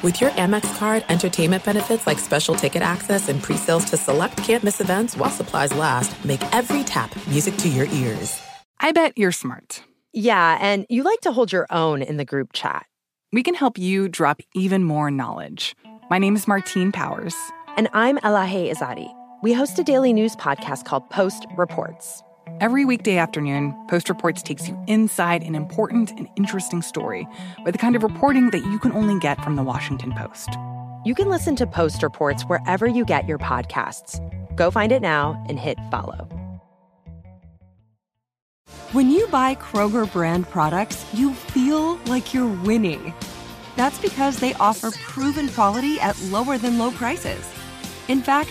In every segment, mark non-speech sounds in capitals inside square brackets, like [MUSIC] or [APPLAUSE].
With your Amex card, entertainment benefits like special ticket access and pre-sales to select campus events while supplies last, make every tap music to your ears. I bet you're smart. Yeah, and you like to hold your own in the group chat. We can help you drop even more knowledge. My name is Martine Powers. And I'm Elahe Izadi. We host a daily news podcast called Post Reports. Every weekday afternoon, Post Reports takes you inside an important and interesting story with the kind of reporting that you can only get from the Washington Post. You can listen to Post Reports wherever you get your podcasts. Go find it now and hit follow. When you buy Kroger brand products, you feel like you're winning. That's because they offer proven quality at lower than low prices. In fact,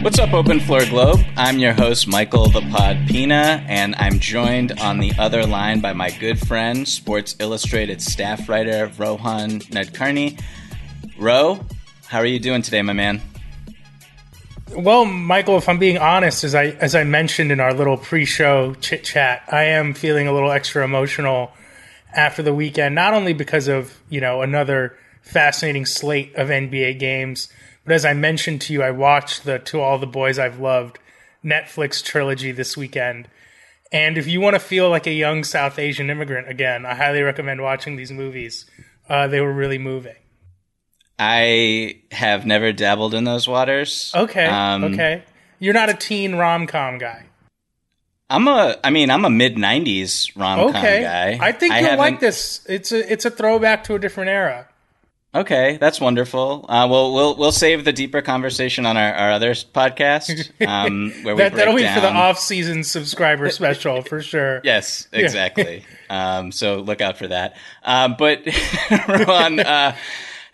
What's up, Open Floor Globe? I'm your host, Michael the Pod Pina, and I'm joined on the other line by my good friend, Sports Illustrated staff writer, Rohan Nadkarni. Ro, how are you doing today, my man? Well, Michael, if I'm being honest, as I as I mentioned in our little pre-show chit chat, I am feeling a little extra emotional after the weekend. Not only because of you know another fascinating slate of NBA games, but as I mentioned to you, I watched the To All the Boys I've Loved Netflix trilogy this weekend. And if you want to feel like a young South Asian immigrant again, I highly recommend watching these movies. Uh, they were really moving. I have never dabbled in those waters. Okay. Um, okay. You're not a teen rom com guy. I'm a, I mean, I'm a mid '90s rom com Okay. guy. I think you'll haven't- like this. It's a it's a throwback to a different era. Okay, that's wonderful. Uh, well, we'll we'll save the deeper conversation on our, our other podcast, [LAUGHS] um, where we That, that'll break be for the down- off season subscriber special for sure. [LAUGHS] Yes, exactly. um, so look out for that. Um, but [LAUGHS] Ron, uh,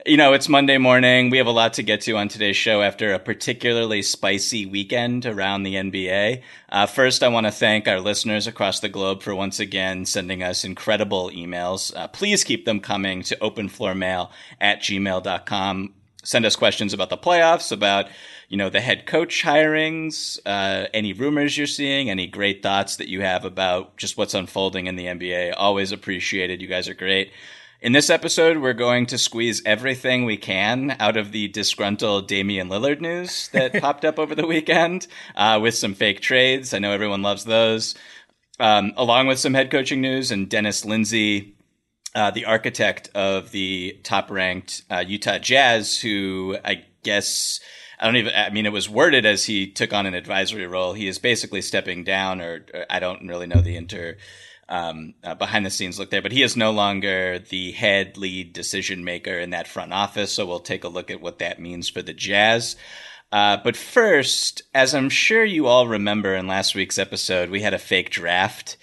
you know, it's Monday morning. We have a lot to get to on today's show after a particularly spicy weekend around the NBA. Uh, first, I want to thank our listeners across the globe for once again sending us incredible emails. Uh, please keep them coming to openfloormail at gmail.com. Send us questions about the playoffs, about you know the head coach hirings, uh, any rumors you're seeing, any great thoughts that you have about just what's unfolding in the NBA. Always appreciated. You guys are great. In this episode, we're going to squeeze everything we can out of the disgruntled Damian Lillard news that [LAUGHS] popped up over the weekend uh, with some fake trades. I know everyone loves those, um, along with some head coaching news and Dennis Lindsay, uh, the architect of the top ranked uh, Utah Jazz, who I guess. I don't even, I mean, it was worded as he took on an advisory role. He is basically stepping down, or, or I don't really know the inter, um, uh, behind the scenes look there, but he is no longer the head lead decision maker in that front office. So we'll take a look at what that means for the Jazz. Uh, but first, as I'm sure you all remember in last week's episode, we had a fake draft,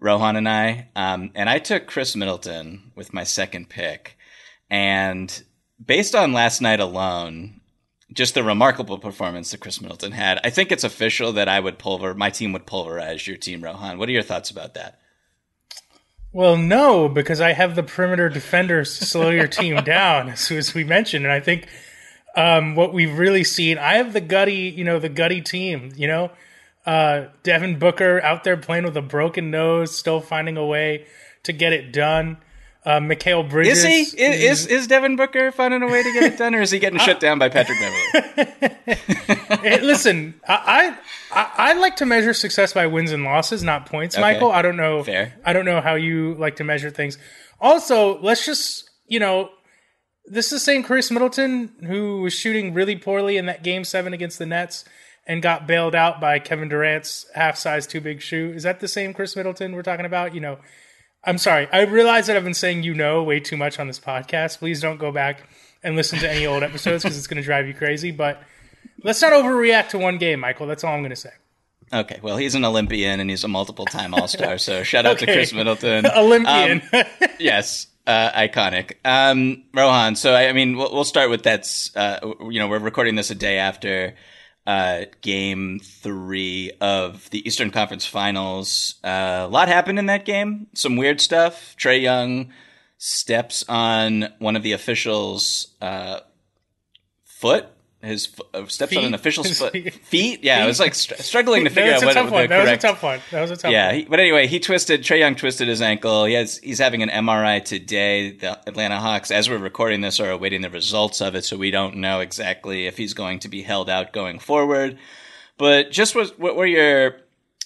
Rohan and I, um, and I took Khris Middleton with my second pick. And based on last night alone, just the remarkable performance that Khris Middleton had, I think it's official that I would pulver my team would pulverize your team, Rohan. What are your thoughts about that? Well, no, because I have the perimeter defenders to slow your team [LAUGHS] down, as, as we mentioned, and I think um, what we've really seen. I have the gutty, you know, the gutty team. You know, uh, Devin Booker out there playing with a broken nose, still finding a way to get it done. Uh, Mikal Bridges Is he? Is, is is Devin Booker finding a way to get it done, or is he getting [LAUGHS] shut down by Patrick Beverley? [LAUGHS] Listen, I, I I like to measure success by wins and losses, not points. Okay. Michael, I don't know. Fair. I don't know how you like to measure things. Also, let's just you know, this is the same Khris Middleton who was shooting really poorly in that game seven against the Nets, and got bailed out by Kevin Durant's half size too big shoe. Is that the same Khris Middleton we're talking about? You know, I'm sorry. I realize that I've been saying you know way too much on this podcast. Please don't go back and listen to any old episodes because it's going to drive you crazy. But let's not overreact to one game, Michael. That's all I'm going to say. Okay, well, he's an Olympian and he's a multiple time All Star. So [LAUGHS] shout out Okay. to Khris Middleton. [LAUGHS] Olympian. Um, yes, uh, iconic. Um, Rohan, so I, I mean, we'll, we'll start with that's, uh, you know, we're recording this a day after uh, game three of the Eastern Conference Finals. Uh, a lot happened in that game. Some weird stuff. Trae Young steps on one of the officials' uh, foot. His uh, steps on an official's [LAUGHS] foot. feet? Feet? Yeah, I was like str- struggling to figure out what tough the one. That was a tough one. That was a tough yeah, one. he, but anyway, he twisted. Trae Young twisted his ankle. He has he's having an MRI today. The Atlanta Hawks, as we're recording this, are awaiting the results of it, so we don't know exactly if he's going to be held out going forward. But just was what were your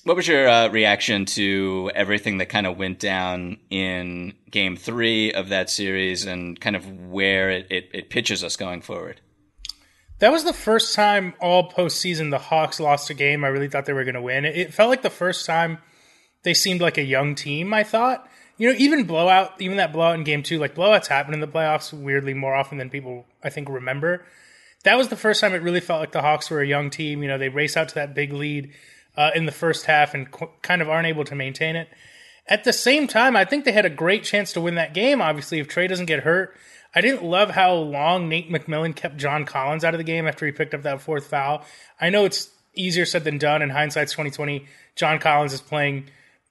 what was your uh, reaction to everything that kind of went down in Game Three of that series, and kind of where it, it, it pitches us going forward? That was the first time all postseason the Hawks lost a game I really thought they were going to win. It, felt like the first time they seemed like a young team, I thought. You know, even blowout, even that blowout in game two, like blowouts happen in the playoffs weirdly more often than people, I think, remember. That was the first time it really felt like the Hawks were a young team. You know, they race out to that big lead uh, in the first half and qu- kind of aren't able to maintain it. At the same time, I think they had a great chance to win that game, obviously, if Trae doesn't get hurt. I didn't love how long Nate McMillan kept John Collins out of the game after he picked up that fourth foul. I know it's easier said than done. In hindsight's twenty twenty, John Collins is playing,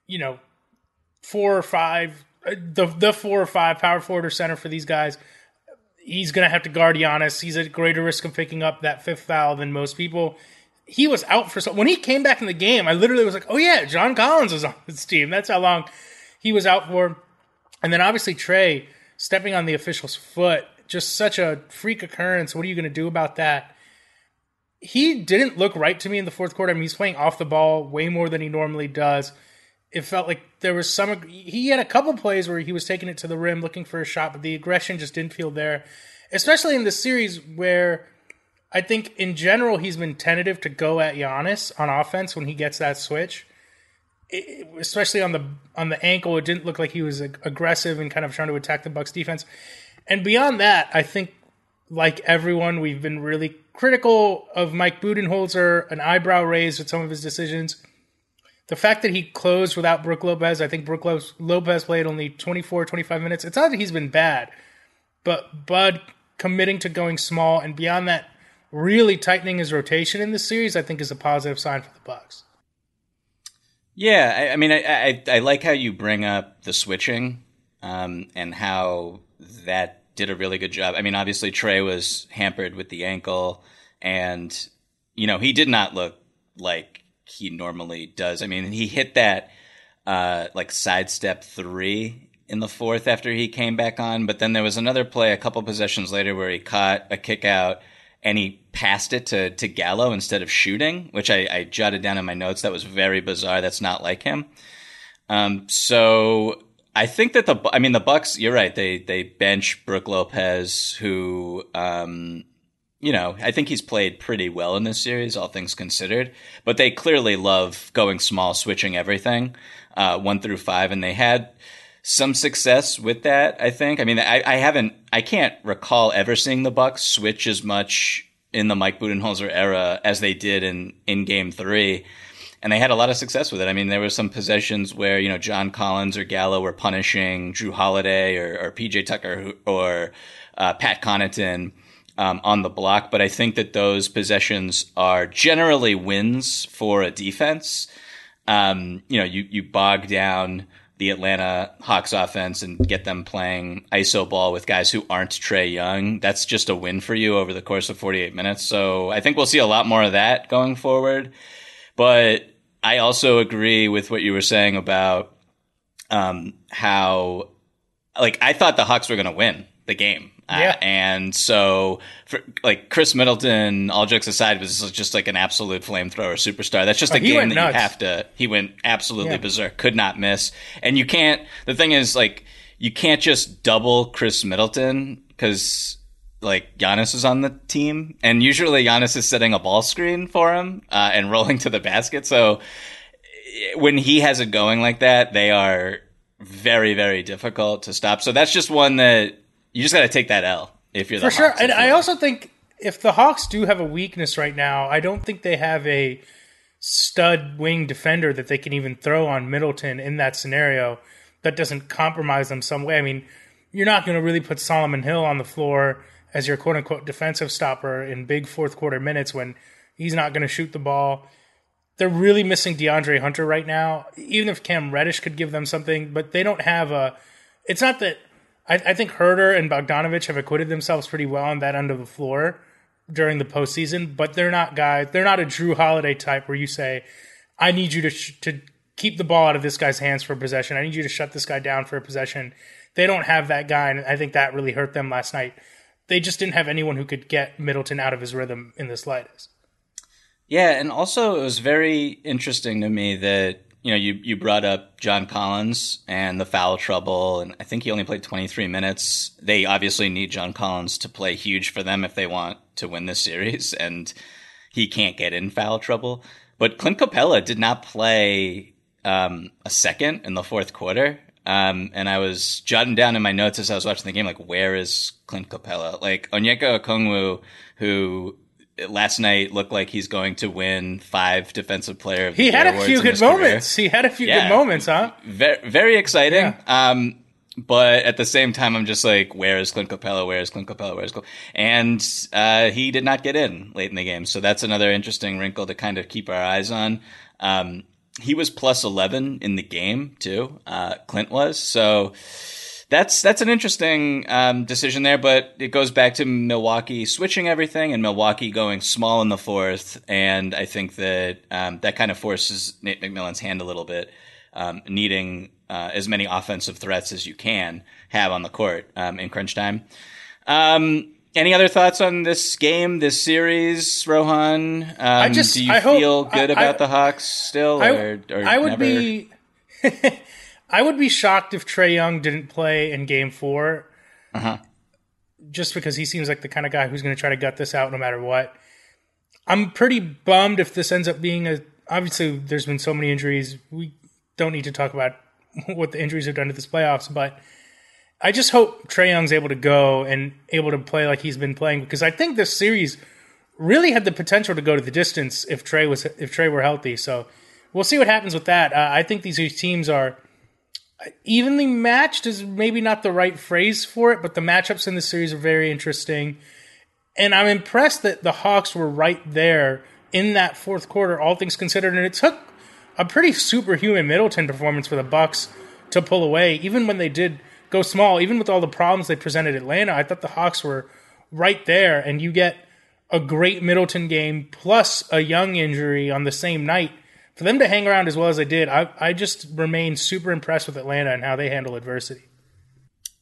you know, four or five, uh, the the four or five power forward or center for these guys. He's going to have to guard Giannis. He's at greater risk of picking up that fifth foul than most people. He was out for so when he came back in the game. I literally was like, "Oh yeah, John Collins was on this team." That's how long he was out for. And then obviously Trae stepping on the official's foot, just such a freak occurrence. What are you going to do about that? He didn't look right to me in the fourth quarter. I mean, he's playing off the ball way more than he normally does. It felt like there was some. He had a couple plays where he was taking it to the rim, looking for a shot, but the aggression just didn't feel there. Especially in this series where I think in general he's been tentative to go at Giannis on offense when he gets that switch especially on the on the ankle, it didn't look like he was aggressive and kind of trying to attack the Bucks defense. And beyond that, I think like everyone, we've been really critical of Mike Budenholzer, an eyebrow raised with some of his decisions. The fact that he closed without Brooke Lopez, I think Brooke Lopez played only 24, 25 minutes. It's not that he's been bad, but Bud committing to going small and beyond that, really tightening his rotation in this series, I think is a positive sign for the Bucks. Yeah, I, I mean, I, I I like how you bring up the switching, um, and how that did a really good job. I mean, obviously Trae was hampered with the ankle, and you know he did not look like he normally does. I mean, he hit that uh, like sidestep three in the fourth after he came back on, but then there was another play a couple possessions later where he caught a kick out and he passed it to, to Gallo instead of shooting, which I, I jotted down in my notes. That was very bizarre. That's not like him. Um, so I think that the, I mean, the Bucks, you're right. They, they bench Brooke Lopez, who, um, you know, I think he's played pretty well in this series, all things considered. But they clearly love going small, switching everything, uh, one through five, and they had some success with that. I think. I mean, I, I haven't, I can't recall ever seeing the Bucks switch as much in the Mike Budenholzer era as they did in in Game Three. And they had a lot of success with it. I mean, there were some possessions where, you know, John Collins or Gallo were punishing Jrue Holiday or, or PJ Tucker or uh, Pat Connaughton um, on the block, but I think that those possessions are generally wins for a defense. Um, you know, you, you bog down the Atlanta Hawks offense and get them playing ISO ball with guys who aren't Trae Young. That's just a win for you over the course of 48 minutes. So I think we'll see a lot more of that going forward. But I also agree with what you were saying about um, how, like, I thought the Hawks were going to win the game. Uh, Yeah. and so, for, like Khris Middleton, all jokes aside, was just like an absolute flamethrower superstar. That's just Oh, a game that nuts. you have to. He went absolutely Yeah. berserk, could not miss. And you can't. The thing is, like, you can't just double Khris Middleton because like Giannis is on the team, and usually Giannis is setting a ball screen for him uh, and [LAUGHS] rolling to the basket. So when he has it going like that, they are very very difficult to stop. So that's just one that you just got to take that L if you're the for sure. And I also think if the Hawks do have a weakness right now, I don't think they have a stud wing defender that they can even throw on Middleton in that scenario that doesn't compromise them some way. I mean, you're not going to really put Solomon Hill on the floor as your quote unquote defensive stopper in big fourth quarter minutes when he's not going to shoot the ball. They're really missing DeAndre Hunter right now. Even if Cam Reddish could give them something, but they don't have a. It's not that I, I think Huerter and Bogdanovic have acquitted themselves pretty well on that end of the floor during the postseason, but they're not guys. They're not a Jrue Holiday type where you say, "I need you to sh- to keep the ball out of this guy's hands for a possession. I need you to shut this guy down for a possession." They don't have that guy, and I think that really hurt them last night. They just didn't have anyone who could get Middleton out of his rhythm in the slightest. Yeah, and also it was very interesting to me that you know you you brought up John Collins and the foul trouble, and I think he only played 23 minutes. They obviously need John Collins to play huge for them if they want to win this series, [LAUGHS] and he can't get in foul trouble. But Clint Capela did not play um, a second in the fourth quarter. Um, and I was jotting down in my notes as I was watching the game, like, where is Clint Capela? Like, Onyeka Okongwu, who last night looked like he's going to win five Defensive Player of the He had a few good his career. moments. He had a few Yeah. good moments, huh? Very, very exciting. Um, but at the same time, I'm just like, where is Clint Capela? Where is Clint Capela? Where is Clint? And uh, he did not get in late in the game, so that's another interesting wrinkle to kind of keep our eyes on. Um, he was plus 11 in the game too. Uh, Clint was so. That's that's an interesting um, decision there, but it goes back to Milwaukee switching everything and Milwaukee going small in the fourth, and I think that um, that kind of forces Nate McMillan's hand a little bit, um, needing uh, as many offensive threats as you can have on the court um, in crunch time. Um, any other thoughts on this game, this series, Rohan? Um, just- do you I hope- feel good I- about I- the Hawks still, I, or, or I would never? be [LAUGHS] I would be shocked if Trae Young didn't play in game 4 Uh-huh. Just because he seems like the kind of guy who's going to try to gut this out no matter what. I'm pretty bummed if this ends up being a. Obviously, there's been so many injuries. We don't need to talk about [LAUGHS] what the injuries have done to this playoffs, but I just hope Trae Young's able to go and able to play like he's been playing because I think this series really had the potential to go to the distance if Trae was if Trae were healthy. So we'll see what happens with that. Uh, I think these teams are evenly matched is maybe not the right phrase for it, but the matchups in the series are very interesting. And I'm impressed that the Hawks were right there in that fourth quarter, all things considered. And it took a pretty superhuman Middleton performance for the Bucks to pull away, even when they did go small, even with all the problems they presented Atlanta. I thought the Hawks were right there, and you get a great Middleton game plus a young injury on the same night. For them to hang around as well as they did, I, I just remain super impressed with Atlanta and how they handle adversity.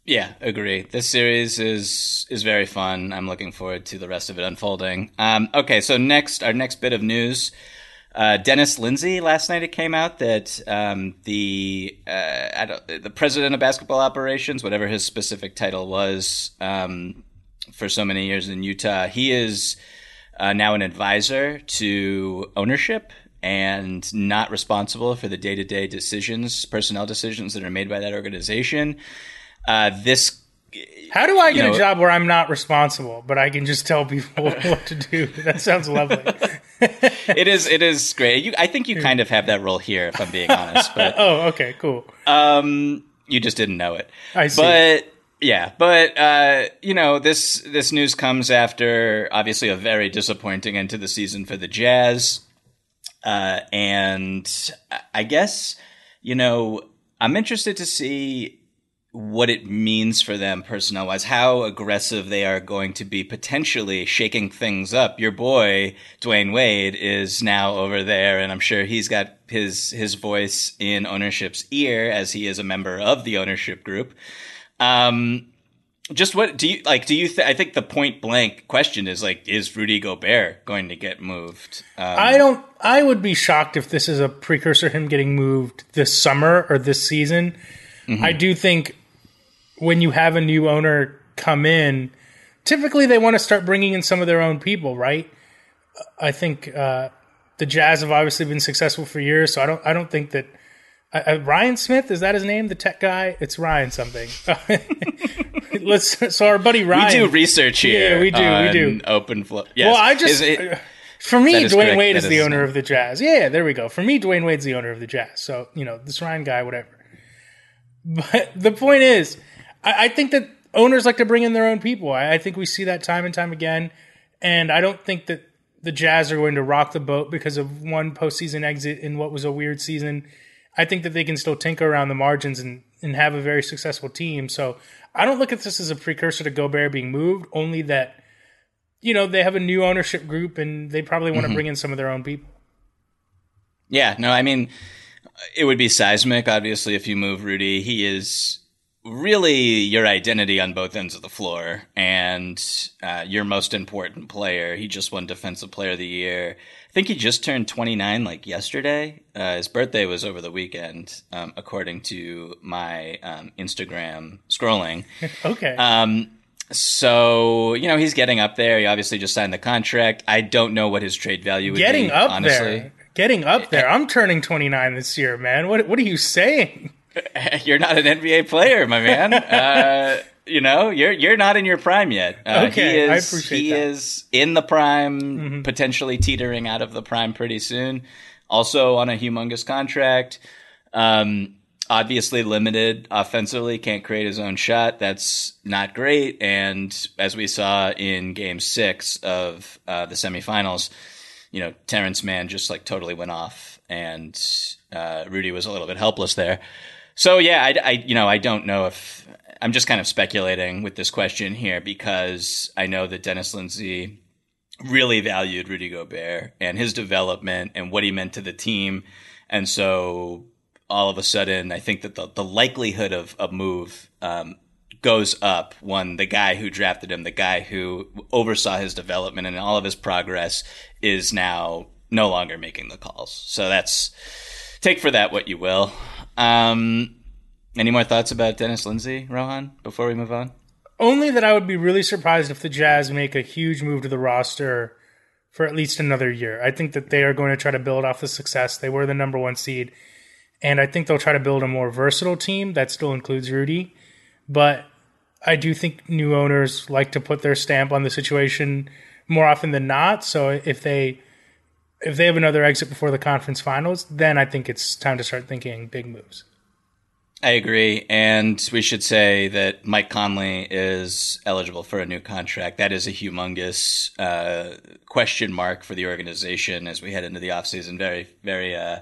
Yeah, agree. This series is is very fun. I'm looking forward to the rest of it unfolding. Um, okay, so next, our next bit of news. Uh, Dennis Lindsay. Last night it came out that um, the uh, don't, the president of basketball operations, whatever his specific title was, um, for so many years in Utah, he is uh, now an advisor to ownership and not responsible for the day to day decisions, personnel decisions that are made by that organization. Uh, this How do I get know- a job where I'm not responsible, but I can just tell people [LAUGHS] what to do? That sounds lovely. [LAUGHS] it is it is great. You, I think you kind of have that role here, if I'm being honest. But [LAUGHS] oh, okay, cool. um, you just didn't know it. I see. But yeah, but uh, you know this this news comes after obviously a very disappointing end to the season for the Jazz, uh, and I guess you know I'm interested to see what it means for them personnel wise, how aggressive they are going to be potentially shaking things up. Your boy, Dwyane Wade, is now over there, and I'm sure he's got his his voice in ownership's ear as he is a member of the ownership group. Um, just what do you like? Do you? Th- I think the point blank question is like, is Rudy Gobert going to get moved? Um, I don't. I would be shocked if this is a precursor him getting moved this summer or this season. I do think when you have a new owner come in, typically they want to start bringing in some of their own people, right? I think uh, the Jazz have obviously been successful for years, so I don't I don't think that uh, uh Ryan Smith is that his name, the tech guy? It's Ryan something. [LAUGHS] Let's so our buddy Ryan. We do research here. Yeah, we do. We do. Open Floor. Yes. Well, I just It, for me, Dwyane correct. Wade is the is- owner of the Jazz. Yeah, there we go. For me, Dwyane Wade's the owner of the Jazz. So you know this Ryan guy, whatever. [LAUGHS] But the point is, I, I think that owners like to bring in their own people. I, I think we see that time and time again, and I don't think that the Jazz are going to rock the boat because of one postseason exit in what was a weird season. I think that they can still tinker around the margins and, and have a very successful team. So I don't look at this as a precursor to Gobert being moved, only that, you know, they have a new ownership group and they probably want to bring in some of their own people. Yeah, no, I mean, it would be seismic, obviously, if you move Rudy. He is really your identity on both ends of the floor and uh, your most important player. He just won Defensive Player of the Year. I think he just turned 29 like yesterday. Uh, his birthday was over the weekend, um, according to my um, Instagram scrolling. [LAUGHS] Okay. Um, so you know he's getting up there. He obviously just signed the contract. I don't know what his trade value would Getting be. up honestly. there. Getting up there. [LAUGHS] I'm turning 29 this year, man. What what are you saying? [LAUGHS] You're not an NBA player, my man. uh, you know, you're you're not in your prime yet. Uh, Okay, he I is, appreciate he that. is in the prime, potentially teetering out of the prime pretty soon. Also on a humongous contract. Um, obviously limited offensively, can't create his own shot. That's not great. And as we saw in Game Six of uh, the semifinals, you know, Terance Mann just like totally went off, and uh, Rudy was a little bit helpless there. So yeah, I, I you know I don't know if I'm just kind of speculating with this question here because I know that Dennis Lindsay really valued Rudy Gobert and his development and what he meant to the team, and so all of a sudden I think that the the likelihood of a move um, goes up when the guy who drafted him, the guy who oversaw his development and all of his progress, is now no longer making the calls. So that's take for that what you will. Um, any more thoughts about Dennis Lindsay, Rohan, before we move on? Only that I would be really surprised if the Jazz make a huge move to the roster for at least another year. I think that they are going to try to build off the success. They were the number one seed. And I think they'll try to build a more versatile team that still includes Rudy. But I do think new owners like to put their stamp on the situation more often than not. So if they if they have another exit before the conference finals, then I think it's time to start thinking big moves. I agree. And we should say that Mike Conley is eligible for a new contract. That is a humongous uh, question mark for the organization as we head into the offseason. Very, very uh,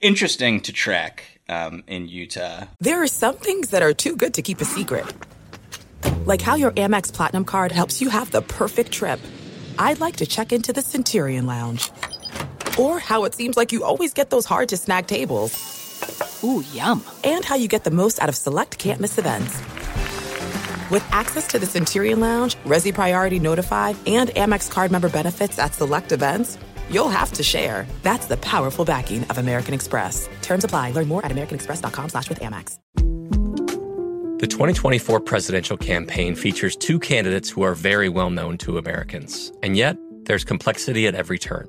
interesting to track um, in Utah. There are some things that are too good to keep a secret. Like how your Amex Platinum card helps you have the perfect trip. I'd like to check into the Centurion Lounge. Or how it seems like you always get those hard to snag tables. Ooh, yum. And how you get the most out of select can't miss events. With access to the Centurion Lounge, Resy Priority Notified, and Amex card member benefits at select events, you'll have to share. That's the powerful backing of American Express. Terms apply. Learn more at americanexpress.com slash with Amex. The 2024 presidential campaign features two candidates who are very well known to Americans. And yet, there's complexity at every turn.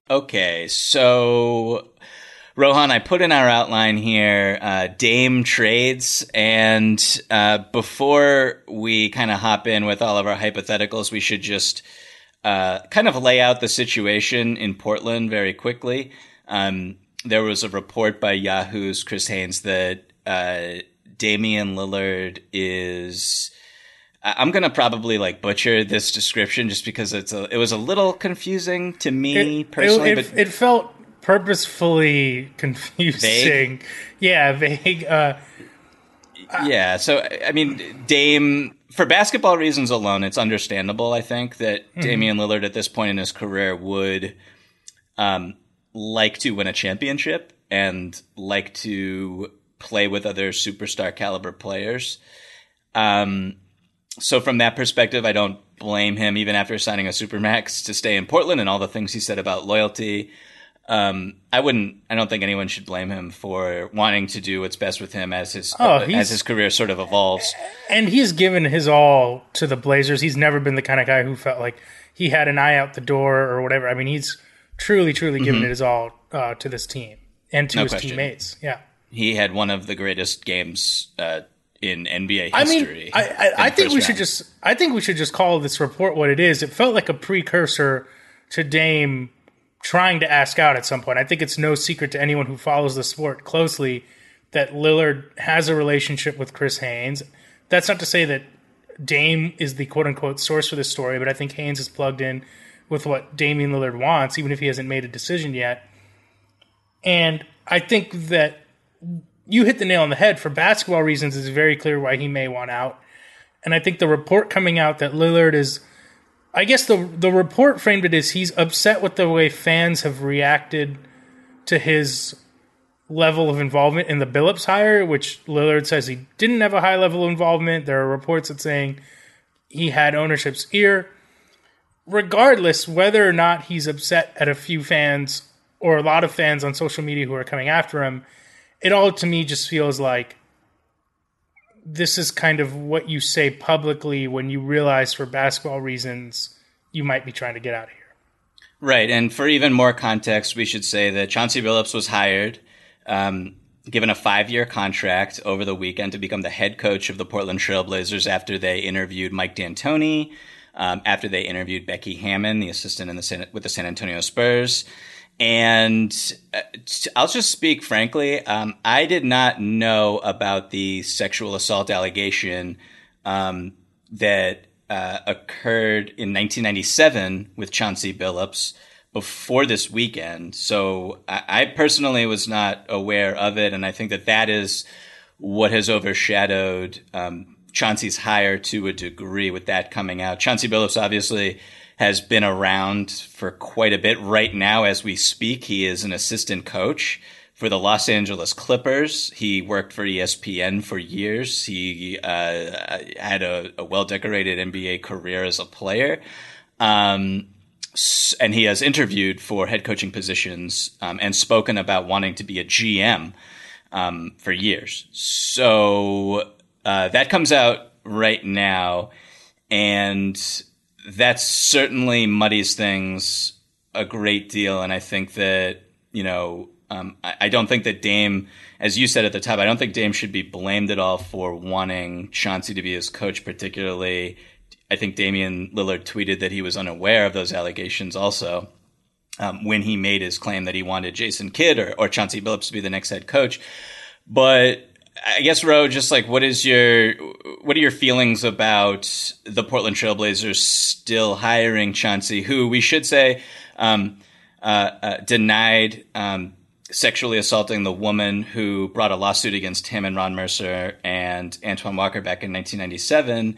Okay, so Rohan, I put in our outline here uh, Dame trades, and uh, before we kind of hop in with all of our hypotheticals, we should just uh, kind of lay out the situation in Portland very quickly. Um, there was a report by Yahoo's Chris Haynes that uh, Damian Lillard is. I'm gonna probably like butcher this description just because it's a, it was a little confusing to me It- personally, it, it, but it felt purposefully [LAUGHS] confusing. Vague? Yeah, vague. Uh, yeah. So I mean, Dame for basketball reasons alone, it's understandable. I think that Mhm. Damian Lillard at this point in his career would um, like to win a championship and like to play with other superstar caliber players. Um, so from that perspective, I don't blame him even after signing a supermax to stay in Portland and all the things he said about loyalty. Um, I wouldn't. I don't think anyone should blame him for wanting to do what's best with him as his Oh, as his career sort of evolves. and he's given his all to the Blazers. He's never been the kind of guy who felt like he had an eye out the door or whatever. I mean, he's truly, truly given Mhm. it his all uh, to this team and to No his question. teammates. Yeah. He had one of the greatest games uh, in NBA I history. mean, I, I, I think we should just I think we should just call this report what it is. It felt like a precursor to Dame trying to ask out at some point. I think it's no secret to anyone who follows the sport closely that Lillard has a relationship with Chris Haynes. That's not to say that Dame is the quote unquote source for this story, but I think Haynes is plugged in with what Damian Lillard wants, even if he hasn't made a decision yet. And I think that you hit the nail on the head. For basketball reasons, it's very clear why he may want out. And I think the report coming out that Lillard is, I guess the the report framed it as he's upset with the way fans have reacted to his level of involvement in the Billups hire, which Lillard says he didn't have a high level of involvement. There are reports that saying he had ownership's ear. Regardless, whether or not he's upset at a few fans or a lot of fans on social media who are coming after him, it all to me just feels like this is kind of what you say publicly when you realize for basketball reasons you might be trying to get out of here. Right, and for even more context, we should say that Chauncey Billups was hired, um, given a five-year contract over the weekend to become the head coach of the Portland Trailblazers after they interviewed Mike D'Antoni, um, after they interviewed Becky Hammon, the assistant in the San, with the San Antonio Spurs. And uh, I'll just speak frankly. Um, I did not know about the sexual assault allegation um, that uh, occurred in 1997 with Chauncey Billups before this weekend. So I, I personally was not aware of it, and I think that that is what has overshadowed um, Chauncey's hire to a degree with that coming out. Chauncey Billups obviously has been around for quite a bit. Right now, as we speak, he is an assistant coach for the Los Angeles Clippers. He worked for ESPN for years. He uh, had a, a well decorated NBA career as a player. Um, and he has interviewed for head coaching positions um, and spoken about wanting to be a GM um, for years. So uh, that comes out right now. And that certainly muddies things a great deal. And I think that, you know, um, I, I don't think that Dame, as you said at the top, I don't think Dame should be blamed at all for wanting Chauncey to be his coach, particularly. I think Damian Lillard tweeted that he was unaware of those allegations also. Um, when he made his claim that he wanted Jason Kidd or, or Chauncey Billups to be the next head coach. But I guess, Ro, just like what is your what are your feelings about the Portland Trailblazers still hiring Chauncey, who we should say um, uh, uh, denied um, sexually assaulting the woman who brought a lawsuit against him and Ron Mercer and Antoine Walker back in 1997,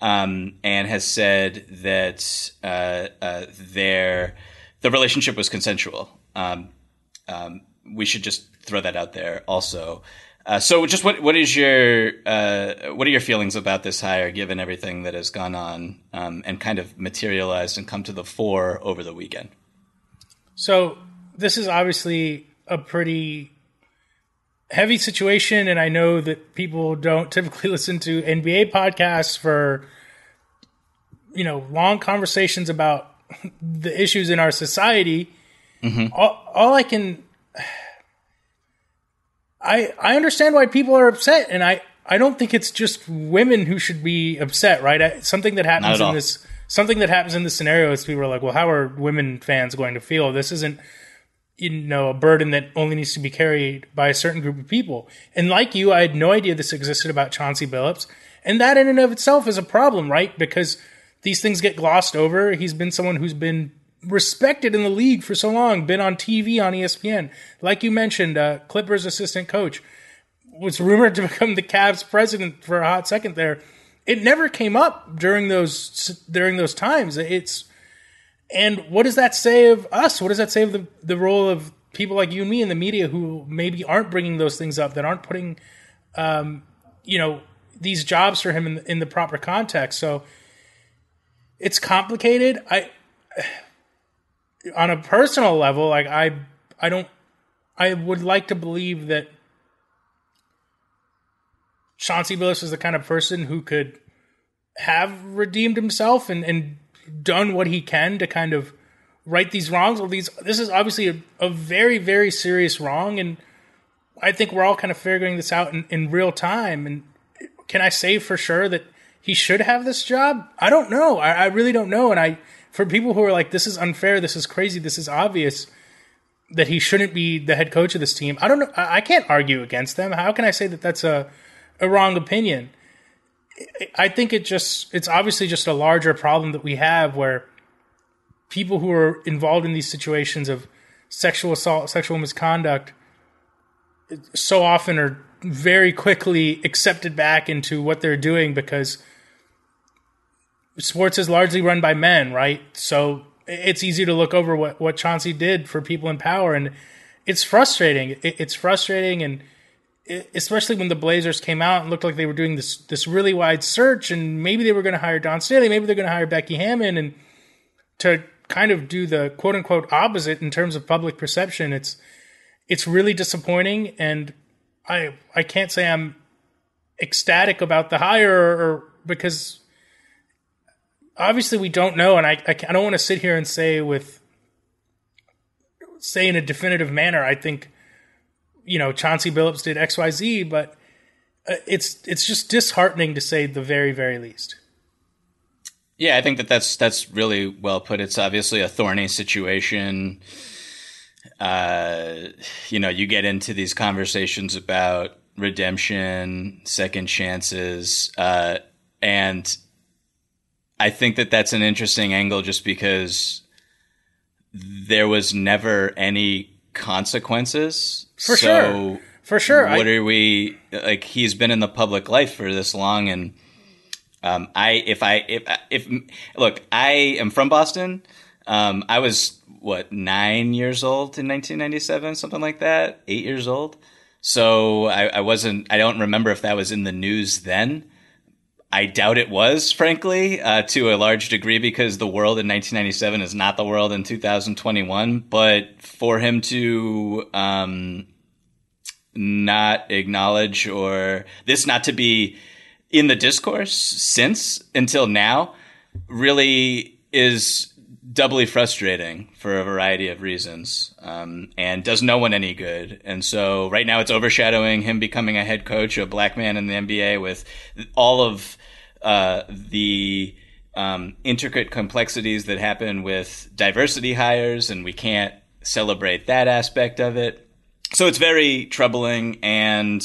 um, and has said that uh, uh, their the relationship was consensual. Um, um, we should just throw that out there also. Uh, so, just what what is your uh, what are your feelings about this hire, given everything that has gone on um, and kind of materialized and come to the fore over the weekend? So, this is obviously a pretty heavy situation, and I know that people don't typically [LAUGHS] listen to NBA podcasts for you know long conversations about [LAUGHS] the issues in our society. Mm-hmm. All, all I can I I understand why people are upset, and I I don't think it's just women who should be upset, right? I, something that happens in this something that happens in this scenario is people are like, well, how are women fans going to feel? This isn't you know a burden that only needs to be carried by a certain group of people. And like you, I had no idea this existed about Chauncey Billups, and that in and of itself is a problem, right? Because these things get glossed over. He's been someone who's been respected in the league for so long, been on TV on ESPN. Like you mentioned, uh, Clippers assistant coach was rumored to become the Cavs president for a hot second there. It never came up during those during those times. It's and what does that say of us? What does that say of the the role of people like you and me in the media who maybe aren't bringing those things up, that aren't putting, um, you know, these jobs for him in in the proper context? So it's complicated. I on a personal level, like I, I don't, I would like to believe that Chauncey Billups is the kind of person who could have redeemed himself and, and done what he can to kind of right these wrongs. Well, these this is obviously a, a very very serious wrong, and I think we're all kind of figuring this out in, in real time. And can I say for sure that he should have this job? I don't know. I, I really don't know, and I for people who are like, this is unfair, this is crazy, this is obvious that he shouldn't be the head coach of this team. I don't know. I can't argue against them. How can I say that that's a, a wrong opinion? I think it just, it's obviously just a larger problem that we have where people who are involved in these situations of sexual assault, sexual misconduct, so often are very quickly accepted back into what they're doing because sports is largely run by men, right? So it's easy to look over what, what Chauncey did for people in power. And it's frustrating. It, it's frustrating. And it, especially when the Blazers came out and looked like they were doing this, this really wide search and maybe they were going to hire Dawn Staley, maybe they're going to hire Becky Hammon. and to kind of do the quote unquote opposite in terms of public perception. It's, it's really disappointing. And I, I can't say I'm ecstatic about the hire or, or because obviously we don't know, and I, I, don't want to sit here and say with say in a definitive manner. I think you know Chauncey Billups did X Y Z, but uh, it's it's just disheartening to say the very very least. Yeah, I think that that's that's really well put. It's obviously a thorny situation. Uh, you know, you get into these conversations about redemption, second chances, uh, and I think that that's an interesting angle just because there was never any consequences. For so sure. For sure. What I, are we like he's been in the public life for this long and um, I if I if if look, I am from Boston. Um, I was what 9 years old in 1997, something like that, 8 years old. So I, I wasn't I don't remember if that was in the news then. I doubt it was, frankly, uh, to a large degree, because the world in 1997 is not the world in 2021. But for him to um, not acknowledge or this not to be in the discourse since until now really is doubly frustrating for a variety of reasons um, and does no one any good. And so right now it's overshadowing him becoming a head coach, a black man in the NBA with all of uh, the um, intricate complexities that happen with diversity hires, and we can't celebrate that aspect of it. So it's very troubling, and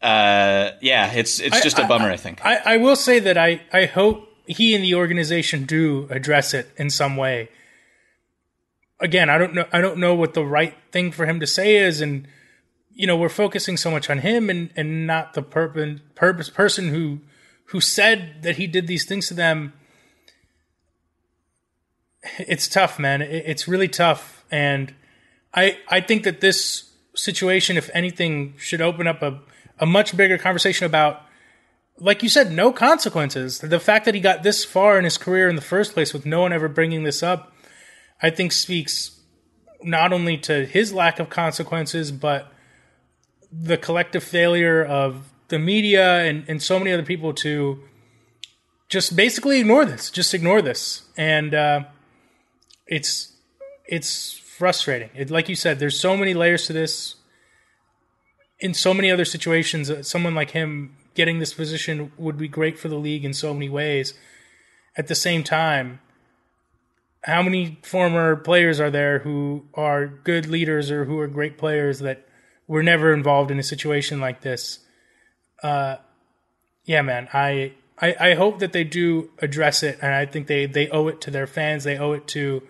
uh, yeah, it's it's just I, a bummer. I, I think. I, I will say that I I hope he and the organization do address it in some way. Again, I don't know. I don't know what the right thing for him to say is, and you know, we're focusing so much on him and and not the purpose purpose person who who said that he did these things to them it's tough, man. It's really tough, and I I think that this situation, if anything, should open up a a much bigger conversation about, like you said, no consequences. The fact that he got this far in his career in the first place with no one ever bringing this up, I think speaks not only to his lack of consequences, but the collective failure of the media and, and so many other people to just basically ignore this, just ignore this. And uh, it's it's frustrating. It, like you said, there's so many layers to this. In so many other situations, uh, someone like him getting this position would be great for the league in so many ways. At the same time, how many former players are there who are good leaders or who are great players that were never involved in a situation like this? Uh, yeah, man, I, I I hope that they do address it, and I think they they owe it to their fans. They owe it to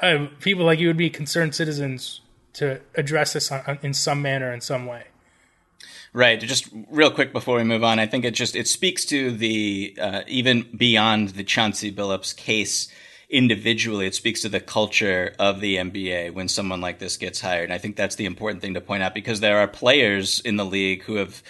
uh, people like you would be concerned citizens to address this on, in some manner, in some way. Right. Just real quick before we move on, I think it just it speaks to the uh, even beyond the Chauncey Billups case individually. It speaks to the culture of the NBA when someone like this gets hired. And I think that's the important thing to point out because there are players in the league who have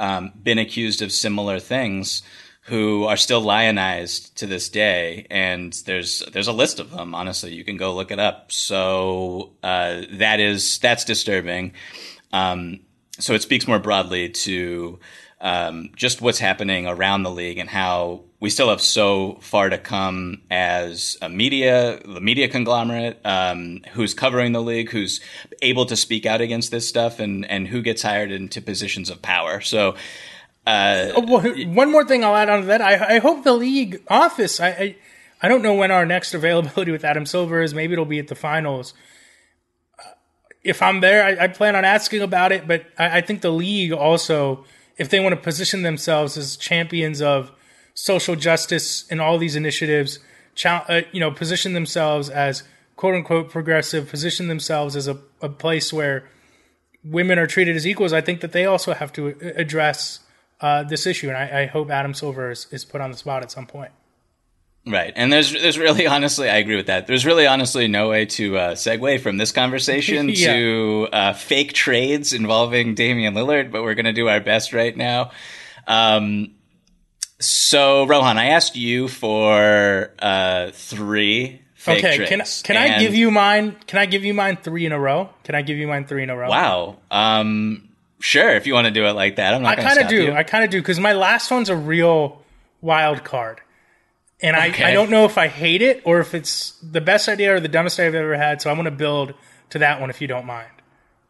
um, been accused of similar things who are still lionized to this day, and there's there's a list of them. Honestly, you can go look it up. So uh, that is that's disturbing. Um, so it speaks more broadly to um, just what's happening around the league and how we still have so far to come as a media, the media conglomerate, um, who's covering the league, who's able to speak out against this stuff, and and who gets hired into positions of power. So uh, oh, well, one more thing I'll add on to that. I, I hope the league office. I, I, I don't know when our next [LAUGHS] availability with Adam Silver is. Maybe it'll be at the finals. If I'm there, I, I plan on asking about it. But I, I think the league also, if they want to position themselves as champions of social justice and all these initiatives, uh, you know, position themselves as quote unquote progressive, position themselves as a, a place where women are treated as equals. I think that they also have to address uh, this issue, and I, I, hope Adam Silver is, is put on the spot at some point. Right, and there's there's really [LAUGHS] honestly, I agree with that. There's really honestly no way to uh, segue from this conversation [LAUGHS] yeah. to uh, fake trades involving Damian Lillard, but we're going to do our best right now. Um, so Rohan, I asked you for uh, three fake okay, trades. Can, can I give you mine? Can I give you mine three in a row? Can I give you mine three in a row? Wow. Um, Sure, if you want to do it like that, I'm not. I kind of do. You. I kind of do because my last one's a real wild card, and okay. I I don't know if I hate it or if it's the best idea or the dumbest idea I've ever had. So I'm going to build to that one if you don't mind.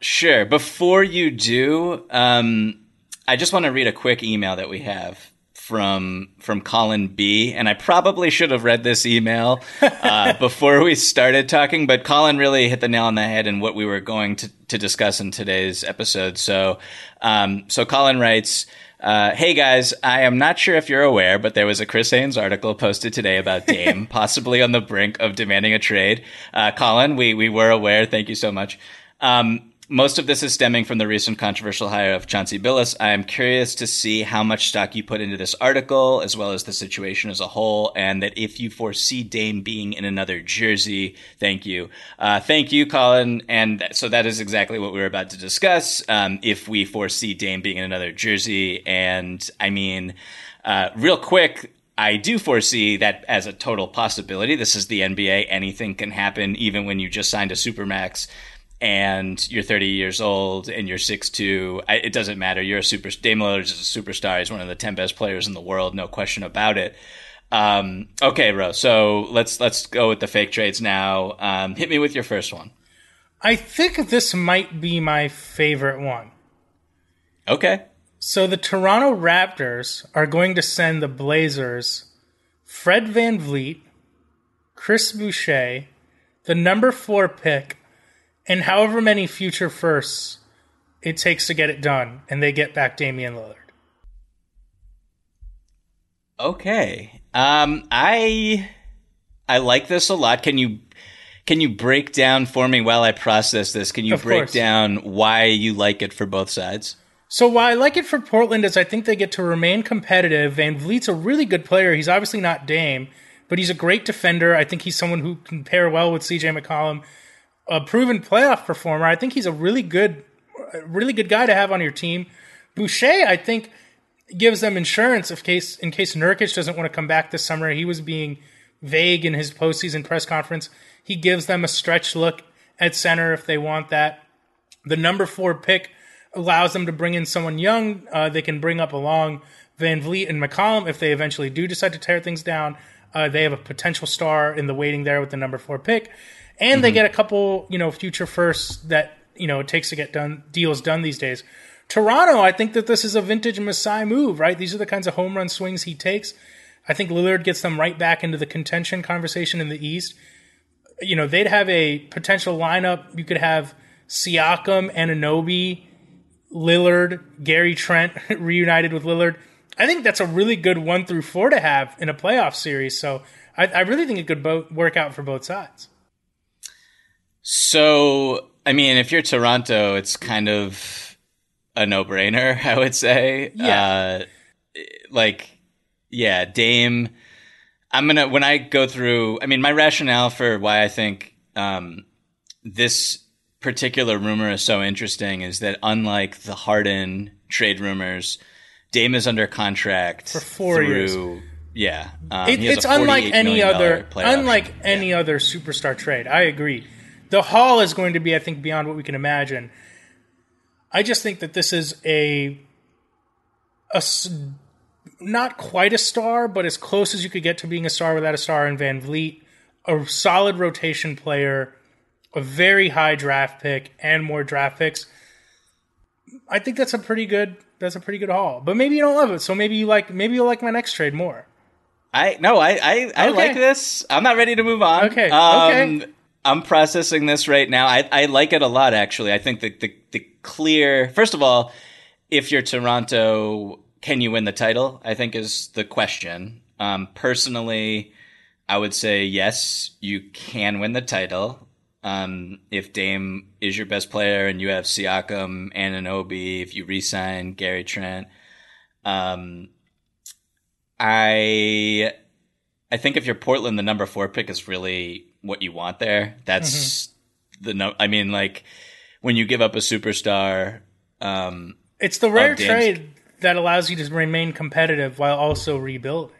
Sure. Before you do, um, I just want to read a quick email that we have from from Colin B. And I probably should have read this email uh, [LAUGHS] before we started talking, but Colin really hit the nail on the head in what we were going to, to discuss in today's episode. So, um, so Colin writes. Uh, hey guys, I am not sure if you're aware, but there was a Chris Haynes article posted today about [LAUGHS] Dame possibly on the brink of demanding a trade. Uh, Colin, we we were aware. Thank you so much. Um, most of this is stemming from the recent controversial hire of Chauncey Billups. I am curious to see how much stock you put into this article, as well as the situation as a whole, and that if you foresee Dame being in another jersey. Thank you. Uh, thank you, Colin. And so that is exactly what we were about to discuss. Um, if we foresee Dame being in another jersey, and I mean, uh, real quick, I do foresee that as a total possibility. This is the NBA. Anything can happen, even when you just signed a supermax and you're 30 years old and you're 6'2", it doesn't matter. You're a super. Dame Lillard is a superstar. He's one of the 10 best players in the world, no question about it. Um, okay, Ro. So let's let's go with the fake trades now. Um, hit me with your first one. I think this might be my favorite one. Okay. So the Toronto Raptors are going to send the Blazers Fred Van VanVleet, Chris Boucher, the number four pick, and however many future firsts it takes to get it done, and they get back Damian Lillard. Okay. Um, I I like this a lot. Can you can you break down for me while I process this? Can you of break course. down why you like it for both sides? So why I like it for Portland is I think they get to remain competitive. VanVleet's a really good player. He's obviously not Dame, but he's a great defender. I think he's someone who can pair well with CJ McCollum, a proven playoff performer. I think he's a really good, really good guy to have on your team. Boucher, I think, gives them insurance if case in case Nurkic doesn't want to come back this summer. He was being vague in his postseason press conference. He gives them a stretch look at center if they want that. The number four pick allows them to bring in someone young. Uh, they can bring up along VanVleet and McCollum if they eventually do decide to tear things down. Uh, they have a potential star in the waiting there with the number four pick, and mm-hmm. they get a couple, you know, future firsts that you know it takes to get done deals done these days. Toronto, I think that this is a vintage Masai move, right? These are the kinds of home run swings he takes. I think Lillard gets them right back into the contention conversation in the East. You know, they'd have a potential lineup. You could have Siakam, Anunoby, Lillard, Gary Trent [LAUGHS] reunited with Lillard. I think that's a really good one through four to have in a playoff series. So I, I really think it could both work out for both sides. So, I mean, if you're Toronto, it's kind of a no brainer, [LAUGHS] I would say. Yeah. Uh, like, yeah, Dame. I'm gonna when I go through. I mean, my rationale for why I think um, this particular rumor is so interesting is that unlike the Harden trade rumors, Dame is under contract for four through, years. Yeah, um, it, it's unlike any other unlike any yeah. other superstar trade. I agree. The haul is going to be, I think, beyond what we can imagine. I just think that this is a a not quite a star, but as close as you could get to being a star without a star in VanVleet, a solid rotation player, a very high draft pick, and more draft picks. I think that's a pretty good that's a pretty good haul. But maybe you don't love it, so maybe you like maybe you like my next trade more. I no, I I, I okay. like this. I'm not ready to move on. Okay. Um, okay. I'm processing this right now. I, I like it a lot actually. I think that the the clear first of all, if you're Toronto, can you win the title? I think is the question. Um, personally, I would say yes, you can win the title. Um, if Dame is your best player and you have Siakam and Anunoby, if you resign Gary Trent, um, I I think if you're Portland, the number four pick is really what you want there. That's mm-hmm. the no. I mean, like when you give up a superstar, um, it's the rare trade that allows you to remain competitive while also rebuilding.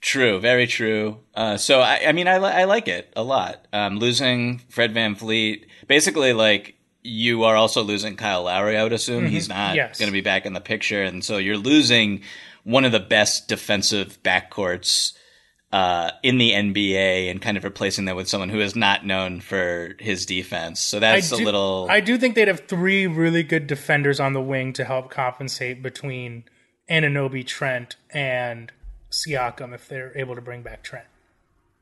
True, very true. Uh, so I, I mean, I, li- I like it a lot. Um, losing Fred Van VanVleet, basically, like you are also losing Kyle Lowry. I would assume mm-hmm. he's not yes. going to be back in the picture, and so you're losing one of the best defensive backcourts uh, in the NBA, and kind of replacing that with someone who is not known for his defense. So that's a little. I do think they'd have three really good defenders on the wing to help compensate between Anunoby, Trent, and Siakam if they're able to bring back Trent.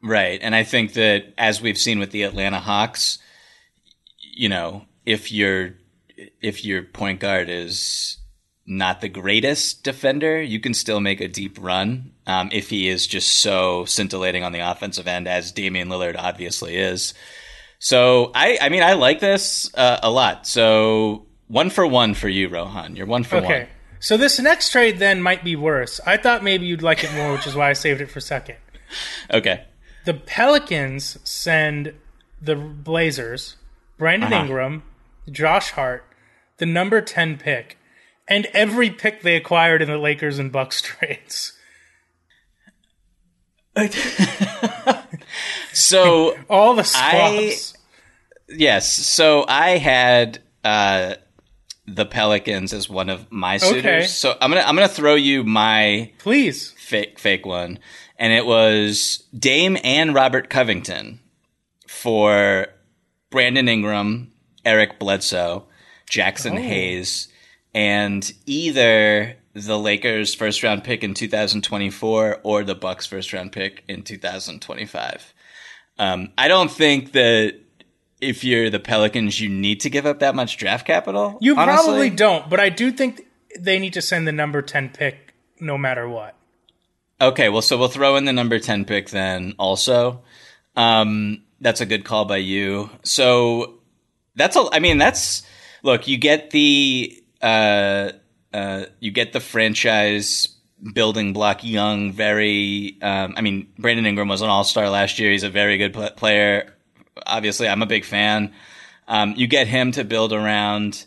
Right. And I think that as we've seen with the Atlanta Hawks, you know, if your if your point guard is not the greatest defender, you can still make a deep run um, if he is just so scintillating on the offensive end as Damian Lillard obviously is. So I, I mean, I like this uh, a lot. So one for one for you, Rohan. You're one for okay. one. Okay. So this next trade then might be worse. I thought maybe you'd like it more, which is why I saved it for second. [LAUGHS] Okay. The Pelicans send the Blazers Brandon uh-huh. Ingram, Josh Hart, the number 10 pick, and every pick they acquired in the Lakers and Bucks [LAUGHS] trades. so all the swaps. I, yes, so I had uh, the Pelicans as one of my suitors. Okay. So I'm gonna I'm gonna throw you my please fake fake one, and it was Dame and Robert Covington for Brandon Ingram, Eric Bledsoe, Jaxson oh. Hayes, and either the Lakers first round pick in 2024 or the Bucks first round pick in 2025. Um, I don't think that if you're the Pelicans, you need to give up that much draft capital. You honestly. probably don't, but I do think they need to send the number 10 pick no matter what. Okay, well, so we'll throw in the number 10 pick then also. Um, that's a good call by you. So that's a, I mean, that's, look, you get the, uh, uh, you get the franchise building block, young, very. Um, I mean, Brandon Ingram was an All Star last year. He's a very good pl- player. Obviously, I'm a big fan. Um, you get him to build around,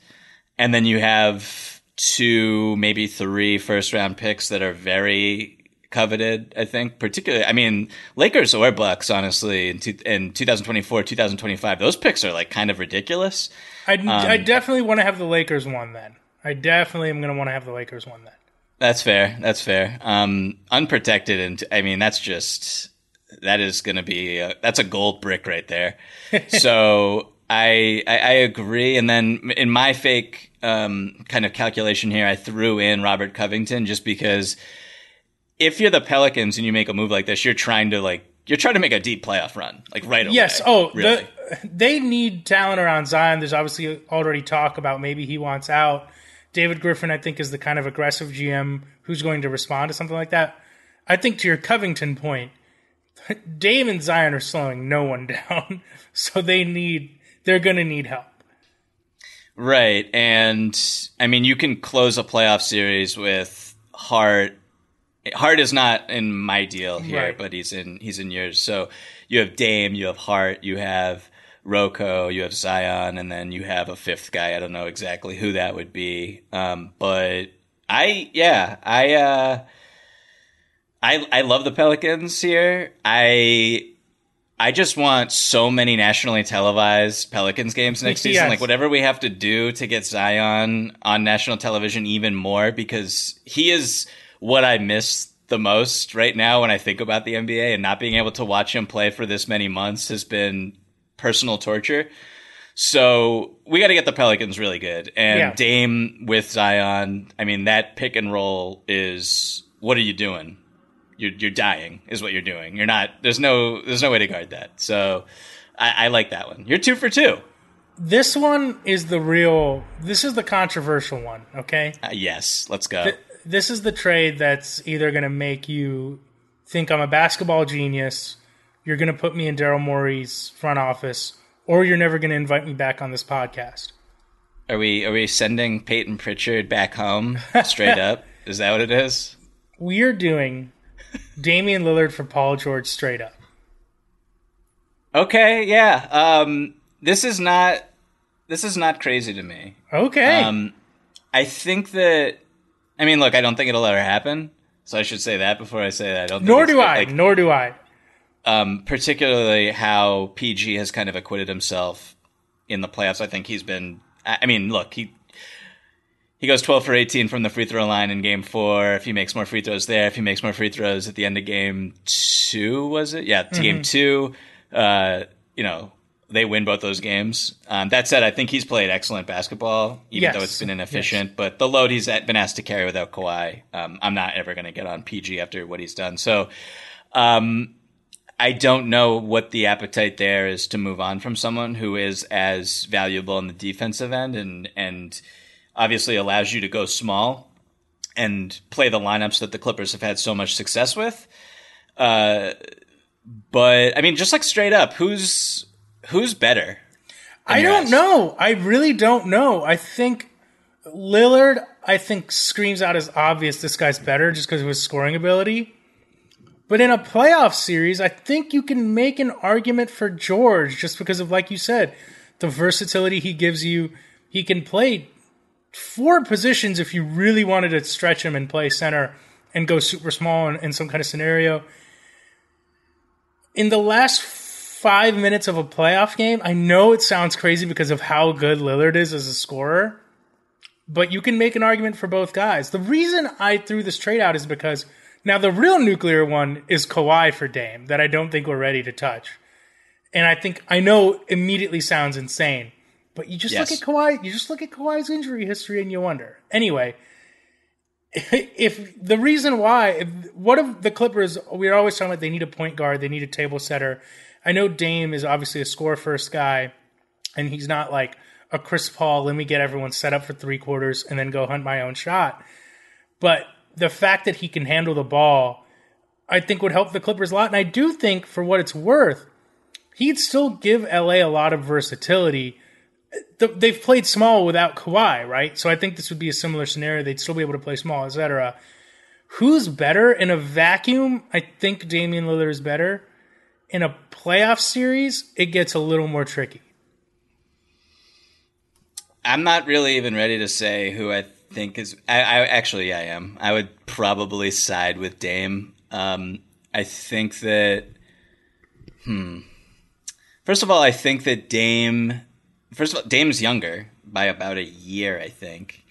and then you have two, maybe three first round picks that are very coveted. I think, particularly, I mean, Lakers or Bucks, honestly, in, two, in 2024, 2025, those picks are like kind of ridiculous. I um, I definitely want to have the Lakers one then. I definitely am going to want to have the Lakers win that. That's fair. That's fair. Um, unprotected, and I mean that's just that is going to be a, that's a gold brick right there. [LAUGHS] so I, I, I agree. And then in my fake um, kind of calculation here, I threw in Robert Covington just because if you're the Pelicans and you make a move like this, you're trying to like you're trying to make a deep playoff run, like right away. Yes. Oh, really. the, they need talent around Zion. There's obviously already talk about maybe he wants out. David Griffin, I think, is the kind of aggressive GM who's going to respond to something like that. I think to your Covington point, [LAUGHS] Dame and Zion are slowing no one [LAUGHS] down, so they need they're going to need help. Right, and I mean you can close a playoff series with Hart. Hart is not in my deal here, right. but he's in he's in yours. So you have Dame, you have Hart, you have RoCo, you have Zion, and then you have a fifth guy. I don't know exactly who that would be. Um, but I, yeah, I, uh, I, I love the Pelicans here. I, I just want so many nationally televised Pelicans games next season. Like whatever we have to do to get Zion on national television even more because he is what I miss the most right now when I think about the NBA and not being able to watch him play for this many months has been personal torture. So we got to get the Pelicans really good. And yeah. Dame with Zion, I mean, that pick and roll is what are you doing? You're, you're dying, is what you're doing. You're not. There's no. There's no way to guard that. So I, I like that one. You're two for two. This one is the real. This is the controversial one. Okay. Uh, yes. Let's go. Th- this is the trade that's either going to make you think I'm a basketball genius you're going to put me in Daryl Morey's front office, or you're never going to invite me back on this podcast. Are we are we sending Payton Pritchard back home straight up? [LAUGHS] Is that what it is? We are doing Damian Lillard for Paul George straight up. Okay, yeah. Um, this is not this is not crazy to me. Okay. Um, I think that I mean, look, I don't think it'll ever happen. So I should say that before I say that. I don't. Nor do I. Like, nor do I um, particularly how PG has kind of acquitted himself in the playoffs. I think he's been. I mean, look, he he goes 12 for 18 from the free throw line in game four. If he makes more free throws there, if he makes more free throws at the end of game two, was it? Yeah, mm-hmm. game two, uh, you know, they win both those games. Um, that said, I think he's played excellent basketball, even yes. though it's been inefficient. Yes. But the load he's been asked to carry without Kawhi, um, I'm not ever going to get on PG after what he's done. So, um, I don't know what the appetite there is to move on from someone who is as valuable in the defensive end and and obviously allows you to go small and play the lineups that the Clippers have had so much success with. Uh, but I mean, just like straight up, who's who's better? I don't eyes? know. I really don't know. I think Lillard. I think screams out as obvious. This guy's better just because of his scoring ability. But in a playoff series, I think you can make an argument for George just because of, like you said, the versatility he gives you. He can play four positions if you really wanted to stretch him and play center and go super small in, in some kind of scenario. In the last five minutes of a playoff game, I know it sounds crazy because of how good Lillard is as a scorer, but you can make an argument for both guys. The reason I threw this trade out is because – now, the real nuclear one is Kawhi for Dame that I don't think we're ready to touch. And I think I know immediately sounds insane, but you just yes. look at Kawhi, you just look at Kawhi's injury history and you wonder. Anyway, [LAUGHS] if the reason why, if, what if the Clippers, we're always talking about they need a point guard, they need a table setter. I know Dame is obviously a score first guy, and he's not like a Chris Paul, let me get everyone set up for three quarters and then go hunt my own shot. But the fact that he can handle the ball, I think would help the Clippers a lot. And I do think, for what it's worth, he'd still give LA a lot of versatility. They've played small without Kawhi, right? So I think this would be a similar scenario. They'd still be able to play small, etc. Who's better in a vacuum? I think Damian Lillard is better. In a playoff series, it gets a little more tricky. I'm not really even ready to say who I think is. I, I actually I am. I would probably side with Dame. Um, I think that. Hmm. First of all, I think that Dame. First of all, Dame's younger by about a year, I think,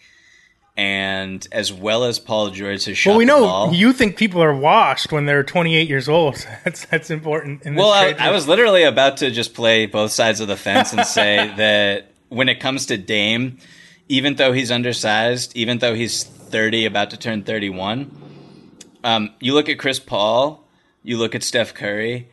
and as well as Paul George has shot. Well, we know ball. you think people are washed when they're 28 years old. [LAUGHS] That's that's important. In this Well, I. I was literally about to just play both sides of the fence and say [LAUGHS] that when it comes to Dame, even though he's undersized, even though he's 30, about to turn 31, um, you look at Chris Paul, you look at Steph Curry,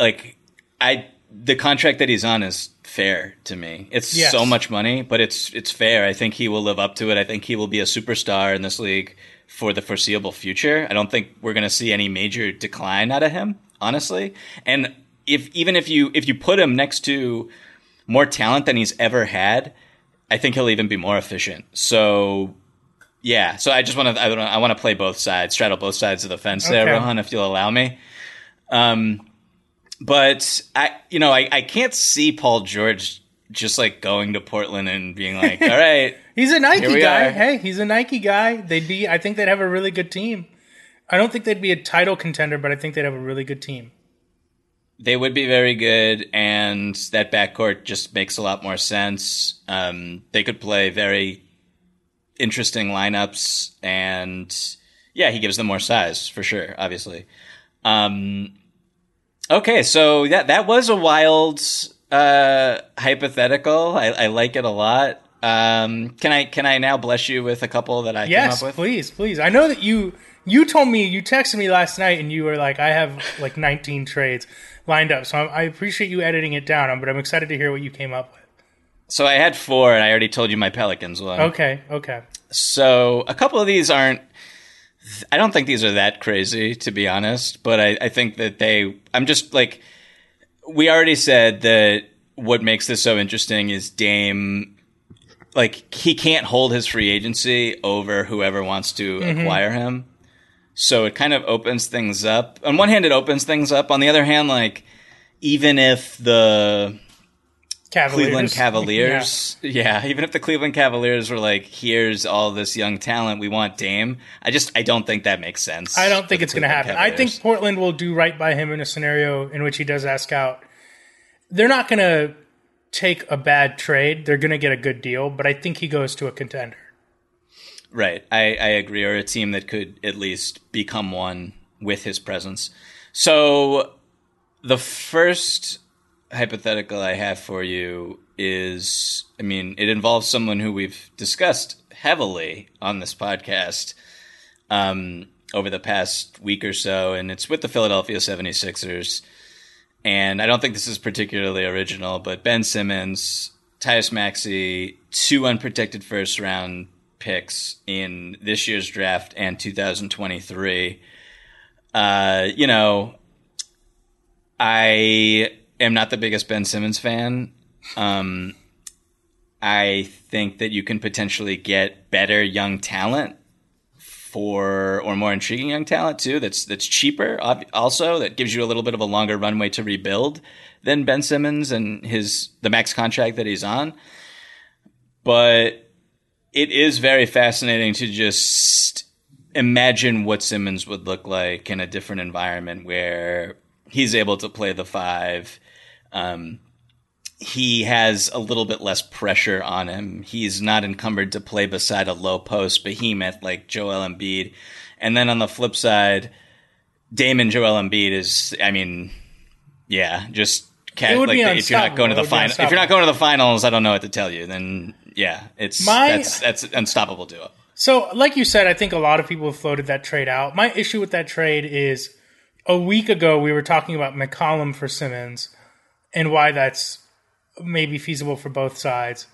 like I, the contract that he's on is fair to me. It's Yes. so much money, but it's it's fair. I think he will live up to it. I think he will be a superstar in this league for the foreseeable future. I don't think we're going to see any major decline out of him, honestly. And if even if you if you put him next to more talent than he's ever had, I think he'll even be more efficient. So yeah, so I just want to I, I want to play both sides, straddle both sides of the fence there, Rohan, if you'll allow me. Um, but I, you know, I, I can't see Paul George just like going to Portland and being like, [LAUGHS] all right, He's a Nike guy. are. Hey, he's a Nike guy. They'd be. I think they'd have a really good team. I don't think they'd be a title contender, but I think they'd have a really good team. They would be very good, and that backcourt just makes a lot more sense. Um, they could play very interesting lineups, and yeah, he gives them more size for sure. Obviously. Um, okay, so yeah, that was a wild uh, hypothetical. I, I like it a lot. Um, can I can I now bless you with a couple that I Yes, came up with? please, please. I know that you you told me you texted me last night and you were like, I have like 19 trades lined up. So I, I appreciate you editing it down, but I'm excited to hear what you came up with. So I had four, and I already told you my Pelicans one. Okay, okay. So a couple of these aren't. I don't think these are that crazy, to be honest. But I, I think that they. I'm just like. We already said that what makes this so interesting is Dame. Like he can't hold his free agency over whoever wants to mm-hmm. acquire him. So it kind of opens things up. On one hand, it opens things up. On the other hand, like even if the Cavaliers. Cleveland Cavaliers. Yeah. even if the Cleveland Cavaliers were like, "Here's all this young talent, we want Dame," I just I don't think that makes sense. I don't think it's going to happen. I think Portland will do right by him in a scenario in which he does ask out. They're not going to take a bad trade. They're going to get a good deal, but I think he goes to a contender. Right. I I agree, or a team that could at least become one with his presence. So the first hypothetical I have for you is, I mean, it involves someone who we've discussed heavily on this podcast. um, over the past week or so, and it's with the Philadelphia 76ers. And I don't think this is particularly original, but Ben Simmons, Tyus Maxey, two unprotected first round picks in this year's draft and 2023. Uh, you know, I am not the biggest Ben Simmons fan. Um, I think that you can potentially get better young talent for or more intriguing young talent too. That's that's cheaper. Also, that gives you a little bit of a longer runway to rebuild than Ben Simmons and his the max contract that he's on. But it is very fascinating to just imagine what Simmons would look like in a different environment where he's able to play the five. Um, he has a little bit less pressure on him. He's not encumbered to play beside a low post behemoth like Joel Embiid. And then on the flip side, Damon Joel Embiid is, I mean, yeah, just ca- It would like be if you're not going to the unstoppable. It would be final, if you're not going to the finals, I don't know what to tell you. Then yeah, it's My- that's that's unstoppable duo. So, like you said, I think a lot of people have floated that trade out. My issue with that trade is a week ago we were talking about McCollum for Simmons and why that's maybe feasible for both sides.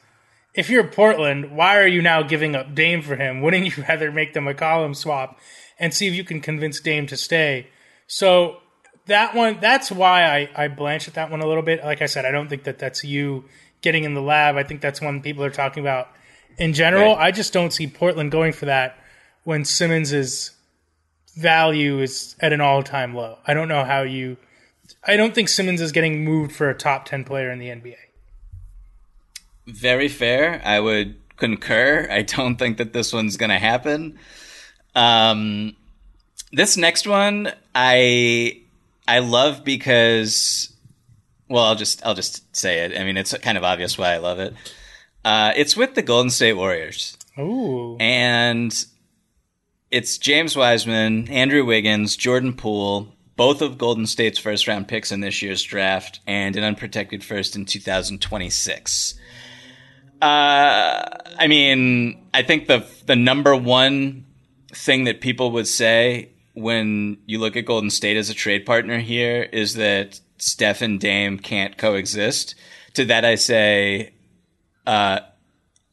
If you're Portland, why are you now giving up Dame for him? [LAUGHS] Wouldn't you rather make the McCollum swap and see if you can convince Dame to stay? So that one, that's why I, I blanch at that one a little bit. Like I said, I don't think that that's you getting in the lab. I think that's one people are talking about in general. Right. I just don't see Portland going for that when Simmons's value is at an all time low. I don't know how you. I don't think Simmons is getting moved for a top 10 player in the NBA. Very fair. I would concur. I don't think that this one's going to happen. Um, this next one, I I love because, well, I'll just I'll just say it. I mean, it's kind of obvious why I love it. Uh, it's with the Golden State Warriors. Ooh. And it's James Wiseman, Andrew Wiggins, Jordan Poole, both of Golden State's first round picks in this year's draft, and an unprotected first in 2026. Uh, I mean, I think the the number one thing that people would say when you look at Golden State as a trade partner here is that Steph and Dame can't coexist. To that, I say, uh,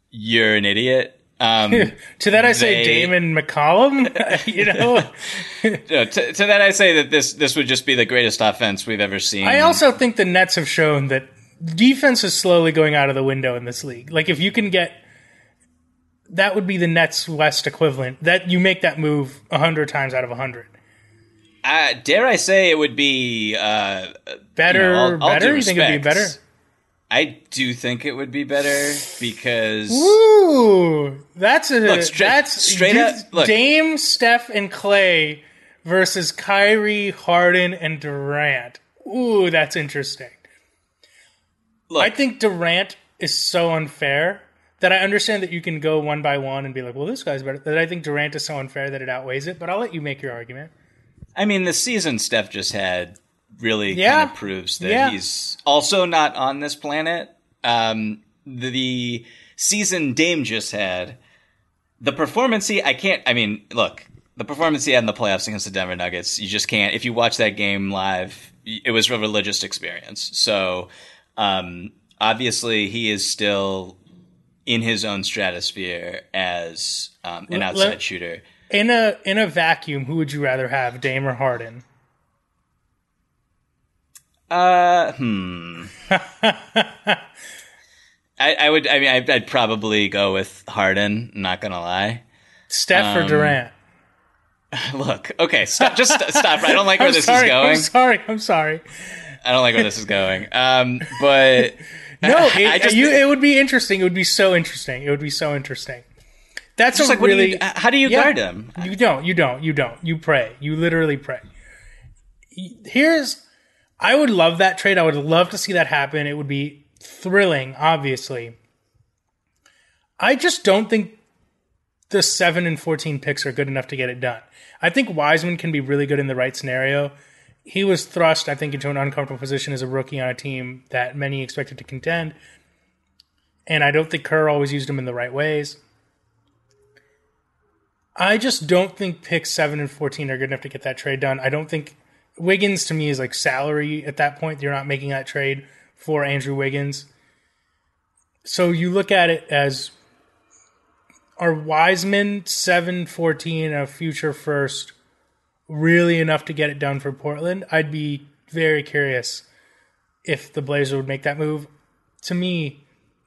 you're an idiot. Um, [LAUGHS] to that, I say Damon McCollum. [LAUGHS] you know, [LAUGHS] to, to, that, I say that this this would just be the greatest offense we've ever seen. I also think the Nets have shown that defense is slowly going out of the window in this league. Like if you can get that would be the Nets West equivalent. That you make that move a hundred times out of a hundred. Uh, dare I say it would be uh, better? You know, all, all better? You think it'd be better? I do think it would be better because. Ooh, that's a look, straight, that's straight up. Look. Dame, Steph, and Clay versus Kyrie, Harden, and Durant. Ooh, that's interesting. Look, I think Durant is so unfair that I understand that you can go one by one and be like, well, this guy's better. That I think Durant is so unfair that it outweighs it. But I'll let you make your argument. I mean, the season Steph just had really yeah. kind of proves that yeah. he's also not on this planet. Um, the, the season Dame just had, the performance he, I can't, I mean, look, the performance he had in the playoffs against the Denver Nuggets, you just can't, if you watch that game live, it was a religious experience. So, um, obviously he is still in his own stratosphere as um, an outside let, shooter. In a in a vacuum, who would you rather have, Dame or Harden? Uh, hmm. [LAUGHS] I, I, would. I mean, I'd, I'd, probably go with Harden. Not gonna lie. Steph um, or Durant? [LAUGHS] Look, okay, stop, just stop. I don't like where [LAUGHS] this sorry, is going. I'm sorry. I'm sorry. I don't like where this is going. Um, but no, it, just, you, it would be interesting. It would be so interesting. It would be so interesting. That's just a like, really. Do you, how do you yeah, guard him? You don't. You don't. You don't. You pray. You literally pray. Here's. I would love that trade. I would love to see that happen. It would be thrilling, obviously. I just don't think the 7 and 14 picks are good enough to get it done. I think Wiseman can be really good in the right scenario he was thrust, I think, into an uncomfortable position as a rookie on a team that many expected to contend. And I don't think Kerr always used him in the right ways. I just don't think picks 7 and 14 are good enough to get that trade done. I don't think Wiggins to me is like salary at that point. You're not making that trade for Andrew Wiggins. So you look at it as are Wiseman 7 14 a future first really enough to get it done for Portland, I'd be very curious if the Blazers would make that move. To me,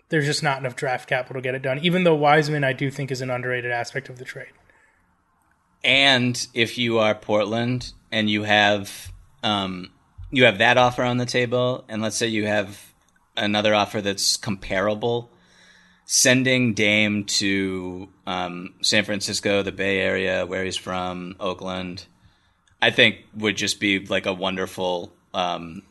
there's just not enough draft capital to get it done. Even though Wiseman, I do think, is an underrated aspect of the trade. And if you are Portland and you have um, you have that offer on the table, and let's say you have another offer that's comparable, sending Dame to um, San Francisco, the Bay Area, where he's from, Oakland, I think would just be like a wonderful, um,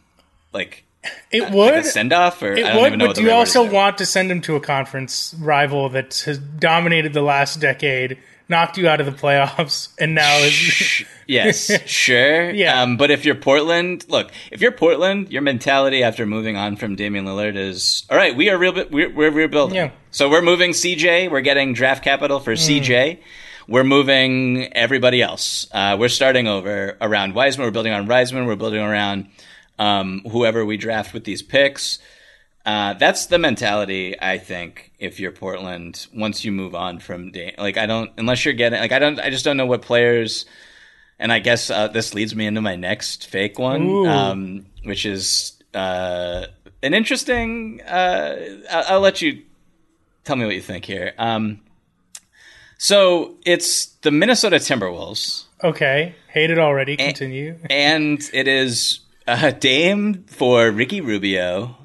like it uh, would like send off, or it would. but do you also want to send him to a conference rival that has dominated the last decade, knocked you out of the playoffs, and now is yes, [LAUGHS] sure, yeah. Um, but if you're Portland, look, if you're Portland, your mentality after moving on from Damian Lillard is all right. We are real. We're, we're rebuilding. Yeah. So we're moving CJ. We're getting draft capital for mm. CJ we're moving everybody else. Uh, we're starting over around Wiseman. We're building on Wiseman. We're building around um, whoever we draft with these picks. Uh, that's the mentality, I think, if you're Portland, once you move on from, like, I don't, unless you're getting, like, I don't, I just don't know what players, and I guess uh, this leads me into my next fake one, um, which is uh, an interesting, uh, I'll, I'll, let you tell me what you think here. Um, So it's the Minnesota Timberwolves. Okay, hate it already. Continue. And, [LAUGHS] and it is [LAUGHS] a Dame for Ricky Rubio.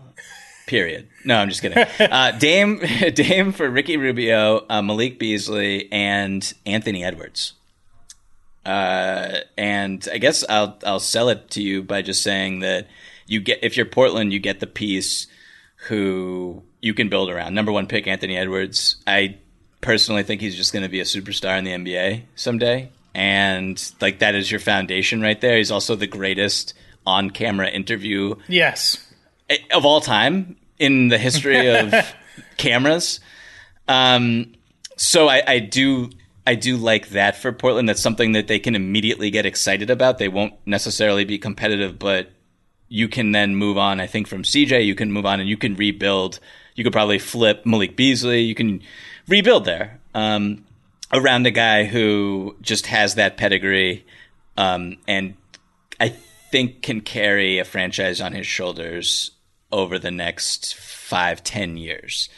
Period. No, I'm just kidding. [LAUGHS] Uh, Dame, [LAUGHS] Dame for Ricky Rubio, uh, Malik Beasley, and Anthony Edwards. Uh, and I guess I'll I'll sell it to you by just saying that you get if you're Portland, you get the piece who you can build around. Number one pick, Anthony Edwards. I personally think he's just going to be a superstar in the NBA someday, and like that is your foundation right there. He's also the greatest on-camera interview, yes, of all time in the history of [LAUGHS] cameras. Um, so I, I do I do like that for Portland. That's something that they can immediately get excited about. They won't necessarily be competitive, but you can then move on. I think from CJ, you can move on and you can rebuild. You could probably flip Malik Beasley. You can rebuild there um, around a guy who just has that pedigree um, and I think can carry a franchise on his shoulders over the next five, ten years.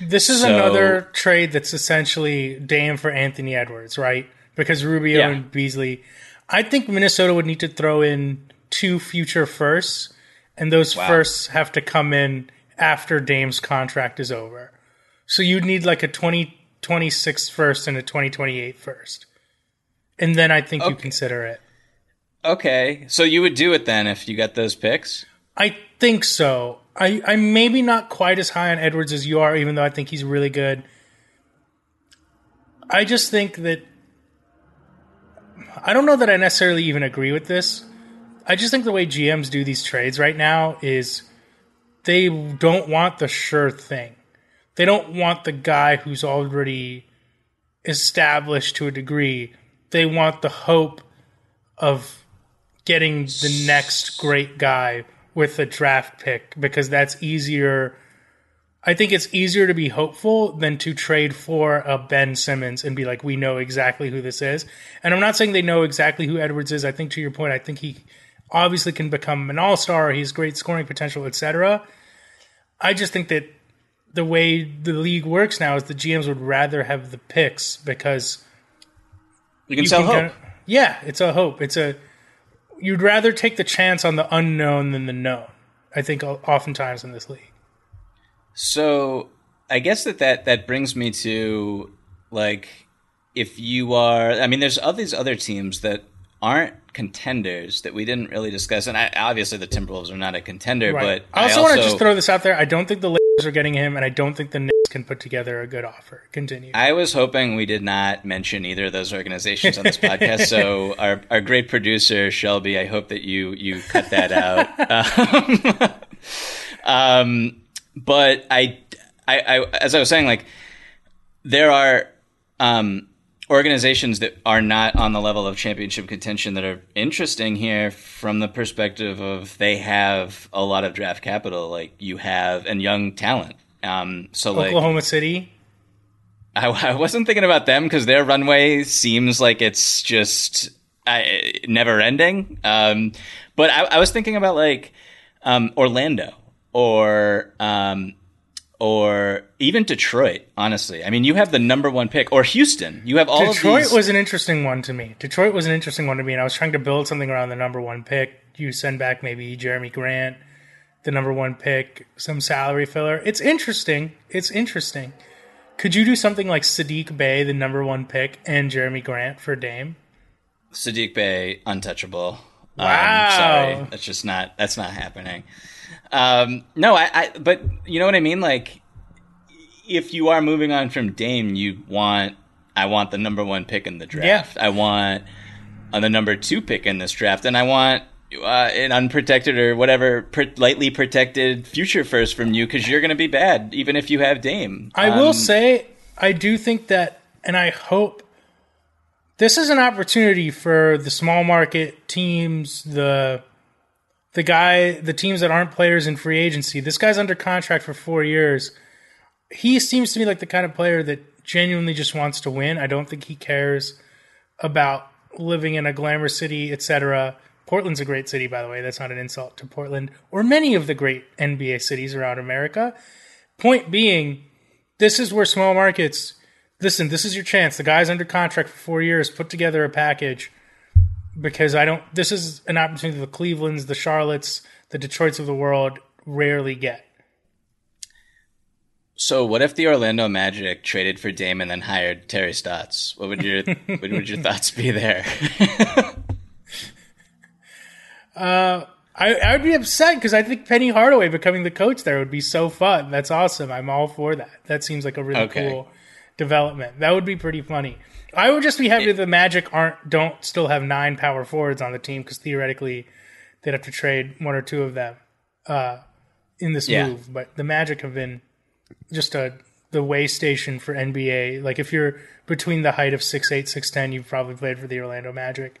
This is so, another trade that's essentially Dame for Anthony Edwards, right? Because Rubio yeah. and Beasley. I think Minnesota would need to throw in two future firsts, and those wow. firsts have to come in after Dame's contract is over. So you'd need like a 2026 first and a 2028 first. And then I think okay. you consider it. Okay. So you would do it then if you got those picks? I think so. I, I'm maybe not quite as high on Edwards as you are, even though I think he's really good. I just think that I don't know that I necessarily even agree with this. I just think the way GMs do these trades right now is they don't want the sure thing. They don't want the guy who's already established to a degree. They want the hope of getting the next great guy with a draft pick because that's easier. I think it's easier to be hopeful than to trade for a Ben Simmons and be like, we know exactly who this is. And I'm not saying they know exactly who Edwards is. I think to your point, I think he obviously can become an all star. He's great scoring potential, etc. I just think that the way the league works now is the GMs would rather have the picks because you can you sell can hope. Kind of, yeah, it's a hope. It's a you'd rather take the chance on the unknown than the known. I think oftentimes in this league. So I guess that that, that brings me to like if you are I mean there's all these other teams that aren't contenders that we didn't really discuss and I, obviously the Timberwolves are not a contender right. but I also, I also want to just throw this out there I don't think the Lakers are getting him and I don't think the can put together a good offer. Continue. I was hoping we did not mention either of those organizations on this [LAUGHS] podcast so our, our great producer Shelby I hope that you you cut that out. [LAUGHS] Um, um, but I, I I as I was saying like there are um, organizations that are not on the level of championship contention that are interesting here from the perspective of they have a lot of draft capital, like you have, and young talent. Um, so like Oklahoma like, City. I, [LAUGHS] I, wasn't thinking about them because their runway seems like it's just uh, never ending. Um, but I, I, was thinking about like um, Orlando or um, or even Detroit, honestly. I mean, you have the number one pick, or Houston. You have all Detroit was an interesting one to me. Detroit was an interesting one to me, and I was trying to build something around the number one pick. You send back maybe Jerami Grant, the number one pick, some salary filler. It's interesting. It's interesting. Could you do something like Saddiq Bey, the number one pick, and Jerami Grant for Dame? Saddiq Bey, untouchable. Um, wow. Um, sorry, that's just not. That's not happening. Um, no, I, I, but you know what I mean? Like, if you are moving on from Dame, you want, I want the number one pick in the draft. Yeah. I want uh, the number two pick in this draft, and I want uh, an unprotected or whatever lightly protected future first from you because you're going to be bad even if you have Dame. I um, will say, I do think that, and I hope this is an opportunity for the small market teams, the the guy, the teams that aren't players in free agency. This guy's under contract for four years. He seems to me like the kind of player that genuinely just wants to win. I don't think he cares about living in a glamour city, etc. Portland's a great city, by the way. That's not an insult to Portland or many of the great NBA cities around America. Point being, this is where small markets listen, this is your chance. The guy's under contract for four years. Put together a package because I don't. This is an opportunity the Clevelands, the Charlottes, the Detroits of the world rarely get. So, what if the Orlando Magic traded for Dame and then hired Terry Stotts? What would your what would your [LAUGHS] thoughts be there? [LAUGHS] uh, I, I would be upset because I think Penny Hardaway becoming the coach there would be so fun. That's awesome. I'm all for that. That seems like a really okay. cool development. That would be pretty funny. I would just be happy it, the Magic aren't don't still have nine power forwards on the team because theoretically they'd have to trade one or two of them uh, in this yeah. move. But the Magic have been just a the way station for NBA. Like if you're between the height of six eight, six ten, you've probably played for the Orlando Magic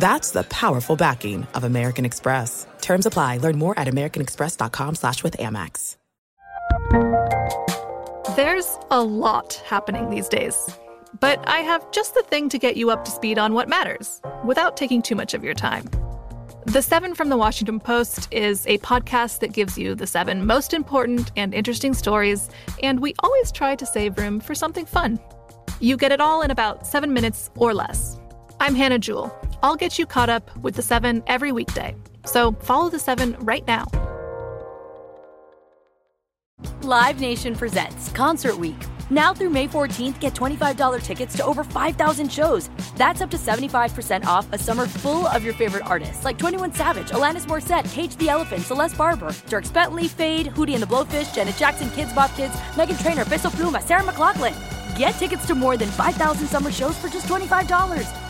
That's the powerful backing of American Express. Terms apply. Learn more at americanexpress.com slash with Amex. There's a lot happening these days. But I have just the thing to get you up to speed on what matters, without taking too much of your time. The Seven from the Washington Post is a podcast that gives you the seven most important and interesting stories, and we always try to save room for something fun. You get it all in about seven minutes or less. I'm Hannah Jewell. I'll get you caught up with the seven every weekday. So follow the seven right now. Live Nation presents Concert Week. Now through May 14th, get $25 tickets to over 5,000 shows. That's up to 75% off a summer full of your favorite artists like 21 Savage, Alanis Morissette, Cage the Elephant, Celeste Barber, Dierks Bentley, Feid, Hootie and the Blowfish, Janet Jackson, Kidz Bop Kids, Meghan Trainor, Peso Pluma, Sarah McLachlan. Get tickets to more than 5,000 summer shows for just $25.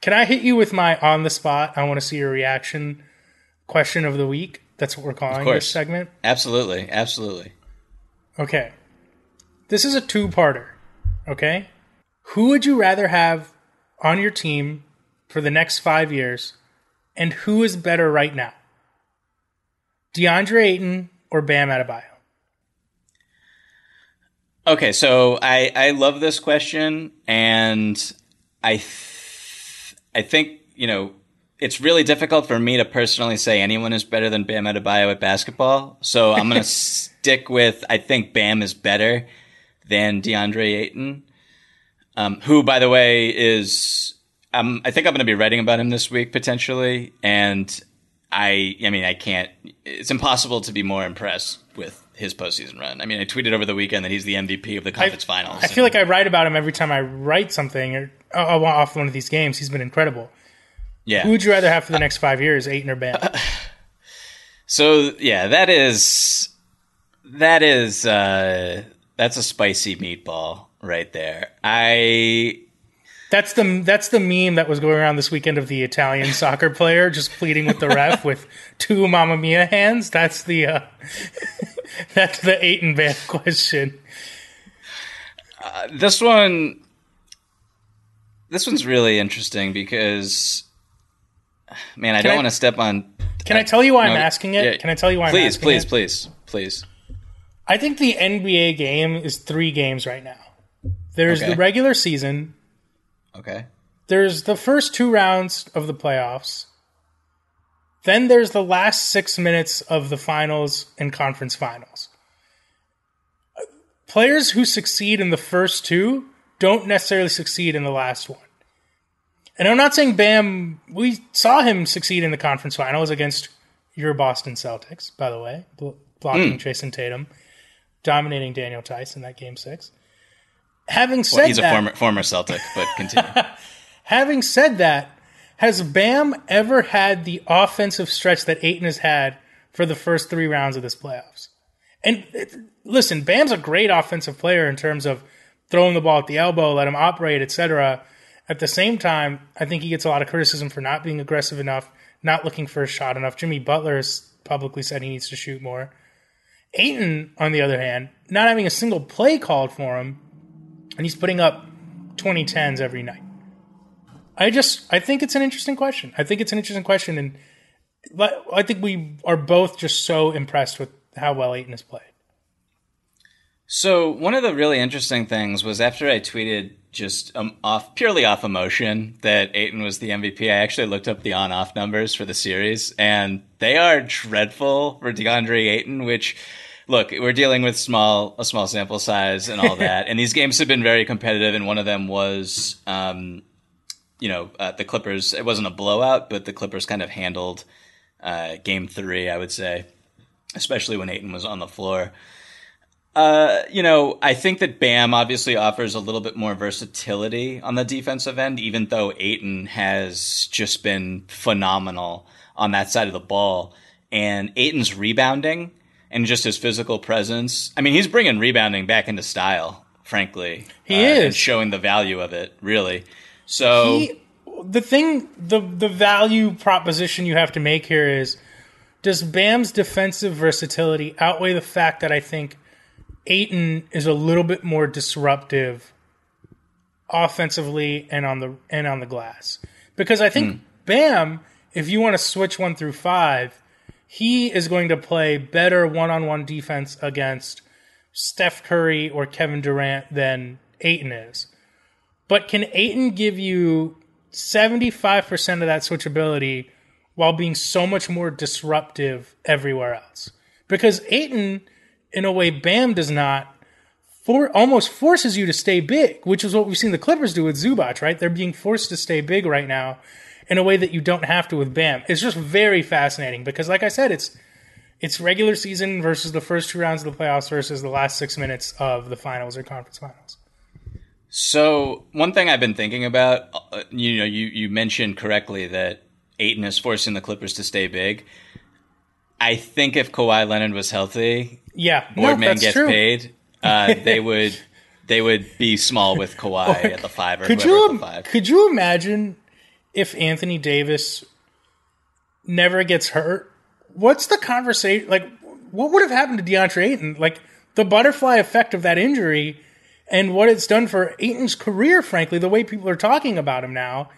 Can I hit you with my on the spot? I want to see your reaction question of the week. That's what we're calling this segment. Absolutely, absolutely. Okay, this is a two-parter. Okay, who would you rather have on your team for the next five years, and who is better right now? DeAndre Ayton or Bam Adebayo? Okay, so I I love this question, and I. Th- I think, you know, it's really difficult for me to personally say anyone is better than Bam Adebayo at basketball. So I'm going [LAUGHS] to stick with, I think Bam is better than DeAndre Ayton, um, who, by the way, is, um, I think I'm going to be writing about him this week potentially. And I, I mean, I can't, it's impossible to be more impressed with his postseason run. I mean, I tweeted over the weekend that he's the MVP of the conference I, finals. I feel like I write about him every time I write something or off one of these games. He's been incredible. Yeah. Who would you rather have for the next five years, Ayton or Bam? [LAUGHS] so yeah, that is that is uh, that's a spicy meatball right there. I that's the that's the meme that was going around this weekend of the Italian [LAUGHS] soccer player just pleading with the ref [LAUGHS] with two Mamma Mia hands. That's the uh, that's the Ayton Bam question. Uh, this one this one's really interesting because, man, I can don't want to step on. Can uh, I tell you why no, I'm asking it? Yeah, can I tell you why? Please, I'm please, it? please, please. I think the NBA game is three games right now. There's okay. the regular season. Okay. There's the first two rounds of the playoffs. Then there's the last six minutes of the finals and conference finals. Players who succeed in the first two don't necessarily succeed in the last one. And I'm not saying Bam, we saw him succeed in the conference finals against your Boston Celtics, by the way. blocking Mm. Jayson Tatum, dominating Daniel Theis in that game six. Having said Well, he's that, a former former Celtic, but [LAUGHS] continue. Having said that, has Bam ever had the offensive stretch that Ayton has had for the first three rounds of this playoffs? And listen, Bam's a great offensive player in terms of throwing the ball at the elbow, let him operate, etc. At the same time, I think he gets a lot of criticism for not being aggressive enough, not looking for a shot enough. Jimmy Butler has publicly said he needs to shoot more. Ayton, on the other hand, not having a single play called for him, and he's putting up 2010s every night. I just I think it's an interesting question. I think it's an interesting question, and I think we are both just so impressed with how well Ayton has played. So one of the really interesting things was after I tweeted just um, off purely off emotion that Ayton was the MVP. I actually looked up the on-off numbers for the series, and they are dreadful for DeAndre Ayton. Which, look, we're dealing with small a small sample size and all [LAUGHS] that, and these games have been very competitive. And one of them was, um, you know, uh, the Clippers. It wasn't a blowout, but the Clippers kind of handled uh, Game Three, I would say, especially when Ayton was on the floor. Uh, you know, I think that Bam obviously offers a little bit more versatility on the defensive end, even though Ayton has just been phenomenal on that side of the ball. And Ayton's rebounding and just his physical presence. I mean, he's bringing rebounding back into style, frankly. He uh, is. And showing the value of it, really. So. He, the thing, the the value proposition you have to make here is: Does Bam's defensive versatility outweigh the fact that I think Ayton is a little bit more disruptive offensively and on the and on the glass? Because I think hmm. Bam, if you want to switch one through five, he is going to play better one-on-one defense against Steph Curry or Kevin Durant than Ayton is. But can Ayton give you 75% of that switchability while being so much more disruptive everywhere else? Because Ayton, in a way, Bam does not, for almost forces you to stay big, which is what we've seen the Clippers do with Zubac, right? They're being forced to stay big right now in a way that you don't have to with Bam. It's just very fascinating because, like I said, it's it's regular season versus the first two rounds of the playoffs versus the last six minutes of the finals or conference finals. So one thing I've been thinking about, uh, you know, you you mentioned correctly that Ayton is forcing the Clippers to stay big. I think if Kawhi Leonard was healthy, Yeah, no, Boardman that's gets true. paid, [LAUGHS] uh, they would they would be small with Kawhi at the five or Could you at the five. could you imagine if Anthony Davis never gets hurt? What's the conversation like? What would have happened to DeAndre Ayton? Like the butterfly effect of that injury and what it's done for Ayton's career. Frankly, the way people are talking about him now.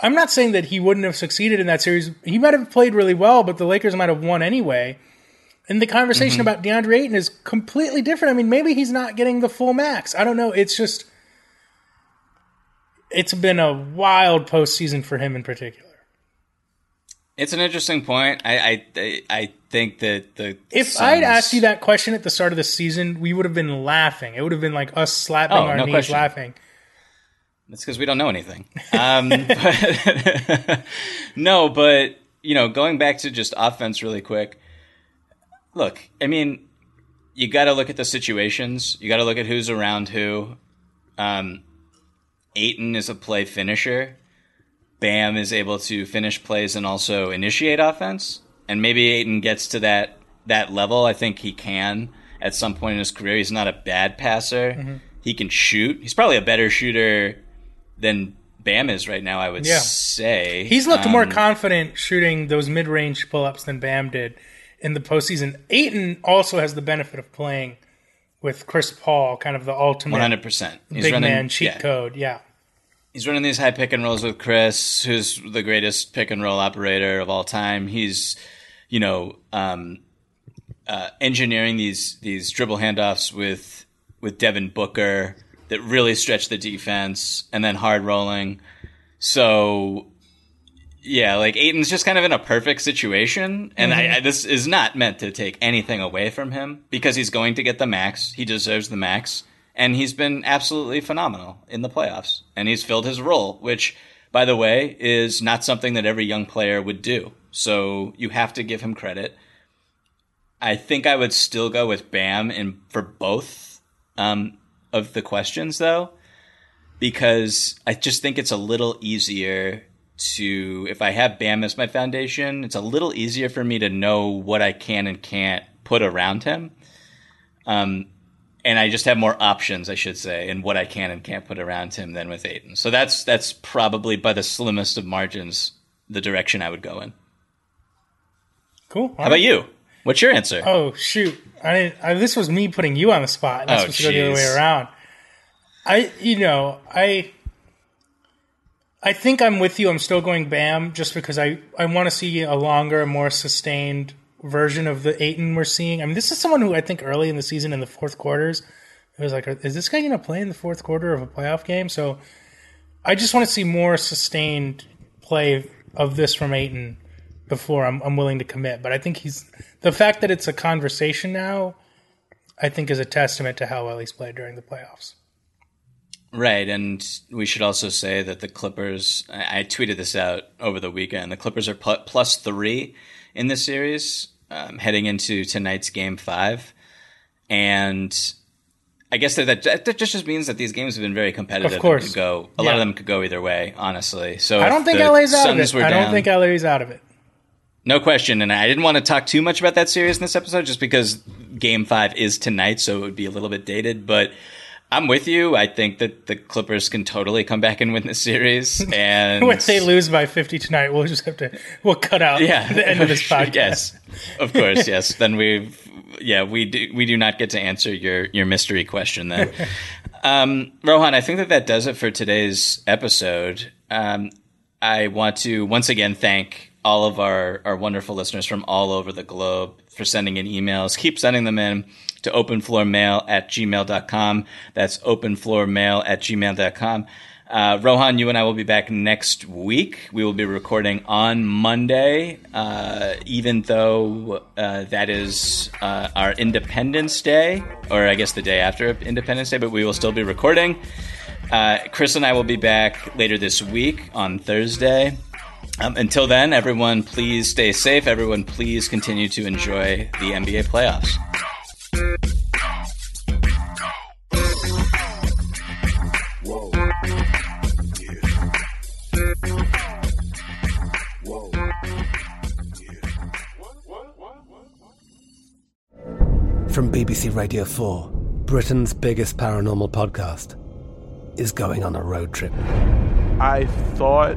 I'm not saying that he wouldn't have succeeded in that series. He might have played really well, but the Lakers might have won anyway. And the conversation Mm-hmm. about DeAndre Ayton is completely different. I mean, maybe he's not getting the full max. I don't know. It's just it's been a wild postseason for him in particular. It's an interesting point. I I I- think that the If Suns- I'd asked you that question at the start of the season, we would have been laughing. It would have been like us slapping Oh, our no knees question. laughing. That's because we don't know anything. Um, [LAUGHS] but [LAUGHS] no, but you know, going back to just offense really quick. Look, I mean, you got to look at the situations. You got to look at who's around who. Um, Ayton is a play finisher. Bam is able to finish plays and also initiate offense. And maybe Ayton gets to that that level. I think he can at some point in his career. He's not a bad passer. Mhm. He can shoot. He's probably a better shooter than Bam is right now. I would Yeah. say He's looked more Um, confident shooting those mid range pull ups than Bam did in the postseason. Ayton also has the benefit of playing with Chris Paul, kind of the ultimate 100%. He's big running- man cheat yeah. code. Yeah. He's running these high pick and rolls with Chris, who's the greatest pick and roll operator of all time. He's, you know, um, uh, engineering these these dribble handoffs with with Devin Booker that really stretch the defense, and then hard rolling. So, yeah, like Ayton's just kind of in a perfect situation, and I, Mhm. I, this is not meant to take anything away from him because he's going to get the max. He deserves the max, and he's been absolutely phenomenal in the playoffs, and he's filled his role, which, by the way, is not something that every young player would do. So you have to give him credit. I think I would still go with Bam in for both um, of the questions, though, because I just think it's a little easier to if I have Bam as my foundation, it's a little easier for me to know what I can and can't put around him. Um, and I just have more options, I should say, in what I can and can't put around him than with Ayton. So that's that's probably by the slimmest of margins the direction I would go in. Cool. How about you? What's your answer? Oh shoot! I, I this was me putting you on the spot. And that's Oh, supposed to go the other way around. I, you know, I, I think I'm with you. I'm still going Bam just because I I want to see a longer, more sustained version of the Ayton we're seeing. I mean, this is someone who I think early in the season in the fourth quarters, it was like, is this guy going to play in the fourth quarter of a playoff game? So, I just want to see more sustained play of this from Ayton before I'm, I'm willing to commit. But I think he's the fact that it's a conversation now. I think is a testament to how well he's played during the playoffs. Right, and we should also say that the Clippers. I I tweeted this out over the weekend. The Clippers are pl- plus three in this series, um, heading into tonight's game five, and I guess that that, that just means that these games have been very competitive. Of course. go a lot of them could go either way. Honestly, so I don't think LA's out of it. I don't down- think LA's out of it. no question, and I didn't want to talk too much about that series in this episode, just because Game Five is tonight, so it would be a little bit dated. But I'm with you. I think that the Clippers can totally come back and win this series, [LAUGHS] and When they lose by 50 tonight, we'll just have to we'll cut out yeah, the end of this [LAUGHS] podcast. yes, of course, yes. [LAUGHS] Then we've yeah we do we do not get to answer your your mystery question then. um, Rohan, I think that that does it for today's episode. Um, I want to once again thank all of our, our wonderful listeners from all over the globe for sending in emails. Keep sending them in to openfloormail at gmail.com. That's openfloormail at gmail.com. Uh, Rohan, you and I will be back next week. We will be recording on Monday, uh, even though uh, that is uh, our Independence Day, or I guess the day after Independence Day, but we will still be recording. Uh, Chris and I will be back later this week on Thursday. Um, until then, everyone, please stay safe. Everyone, please continue to enjoy the NBA playoffs. From BBC Radio 4, Britain's biggest paranormal podcast is going on a road trip. I thought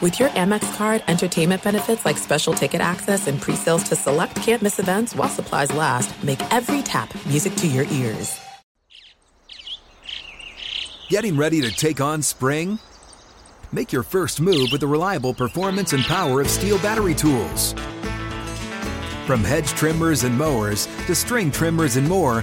With your Amex card, entertainment benefits like special ticket access and pre-sales to select campus events while supplies last, make every tap music to your ears. Getting ready to take on spring? Make your first move with the reliable performance and power of STIHL battery tools. From hedge trimmers and mowers to string trimmers and more,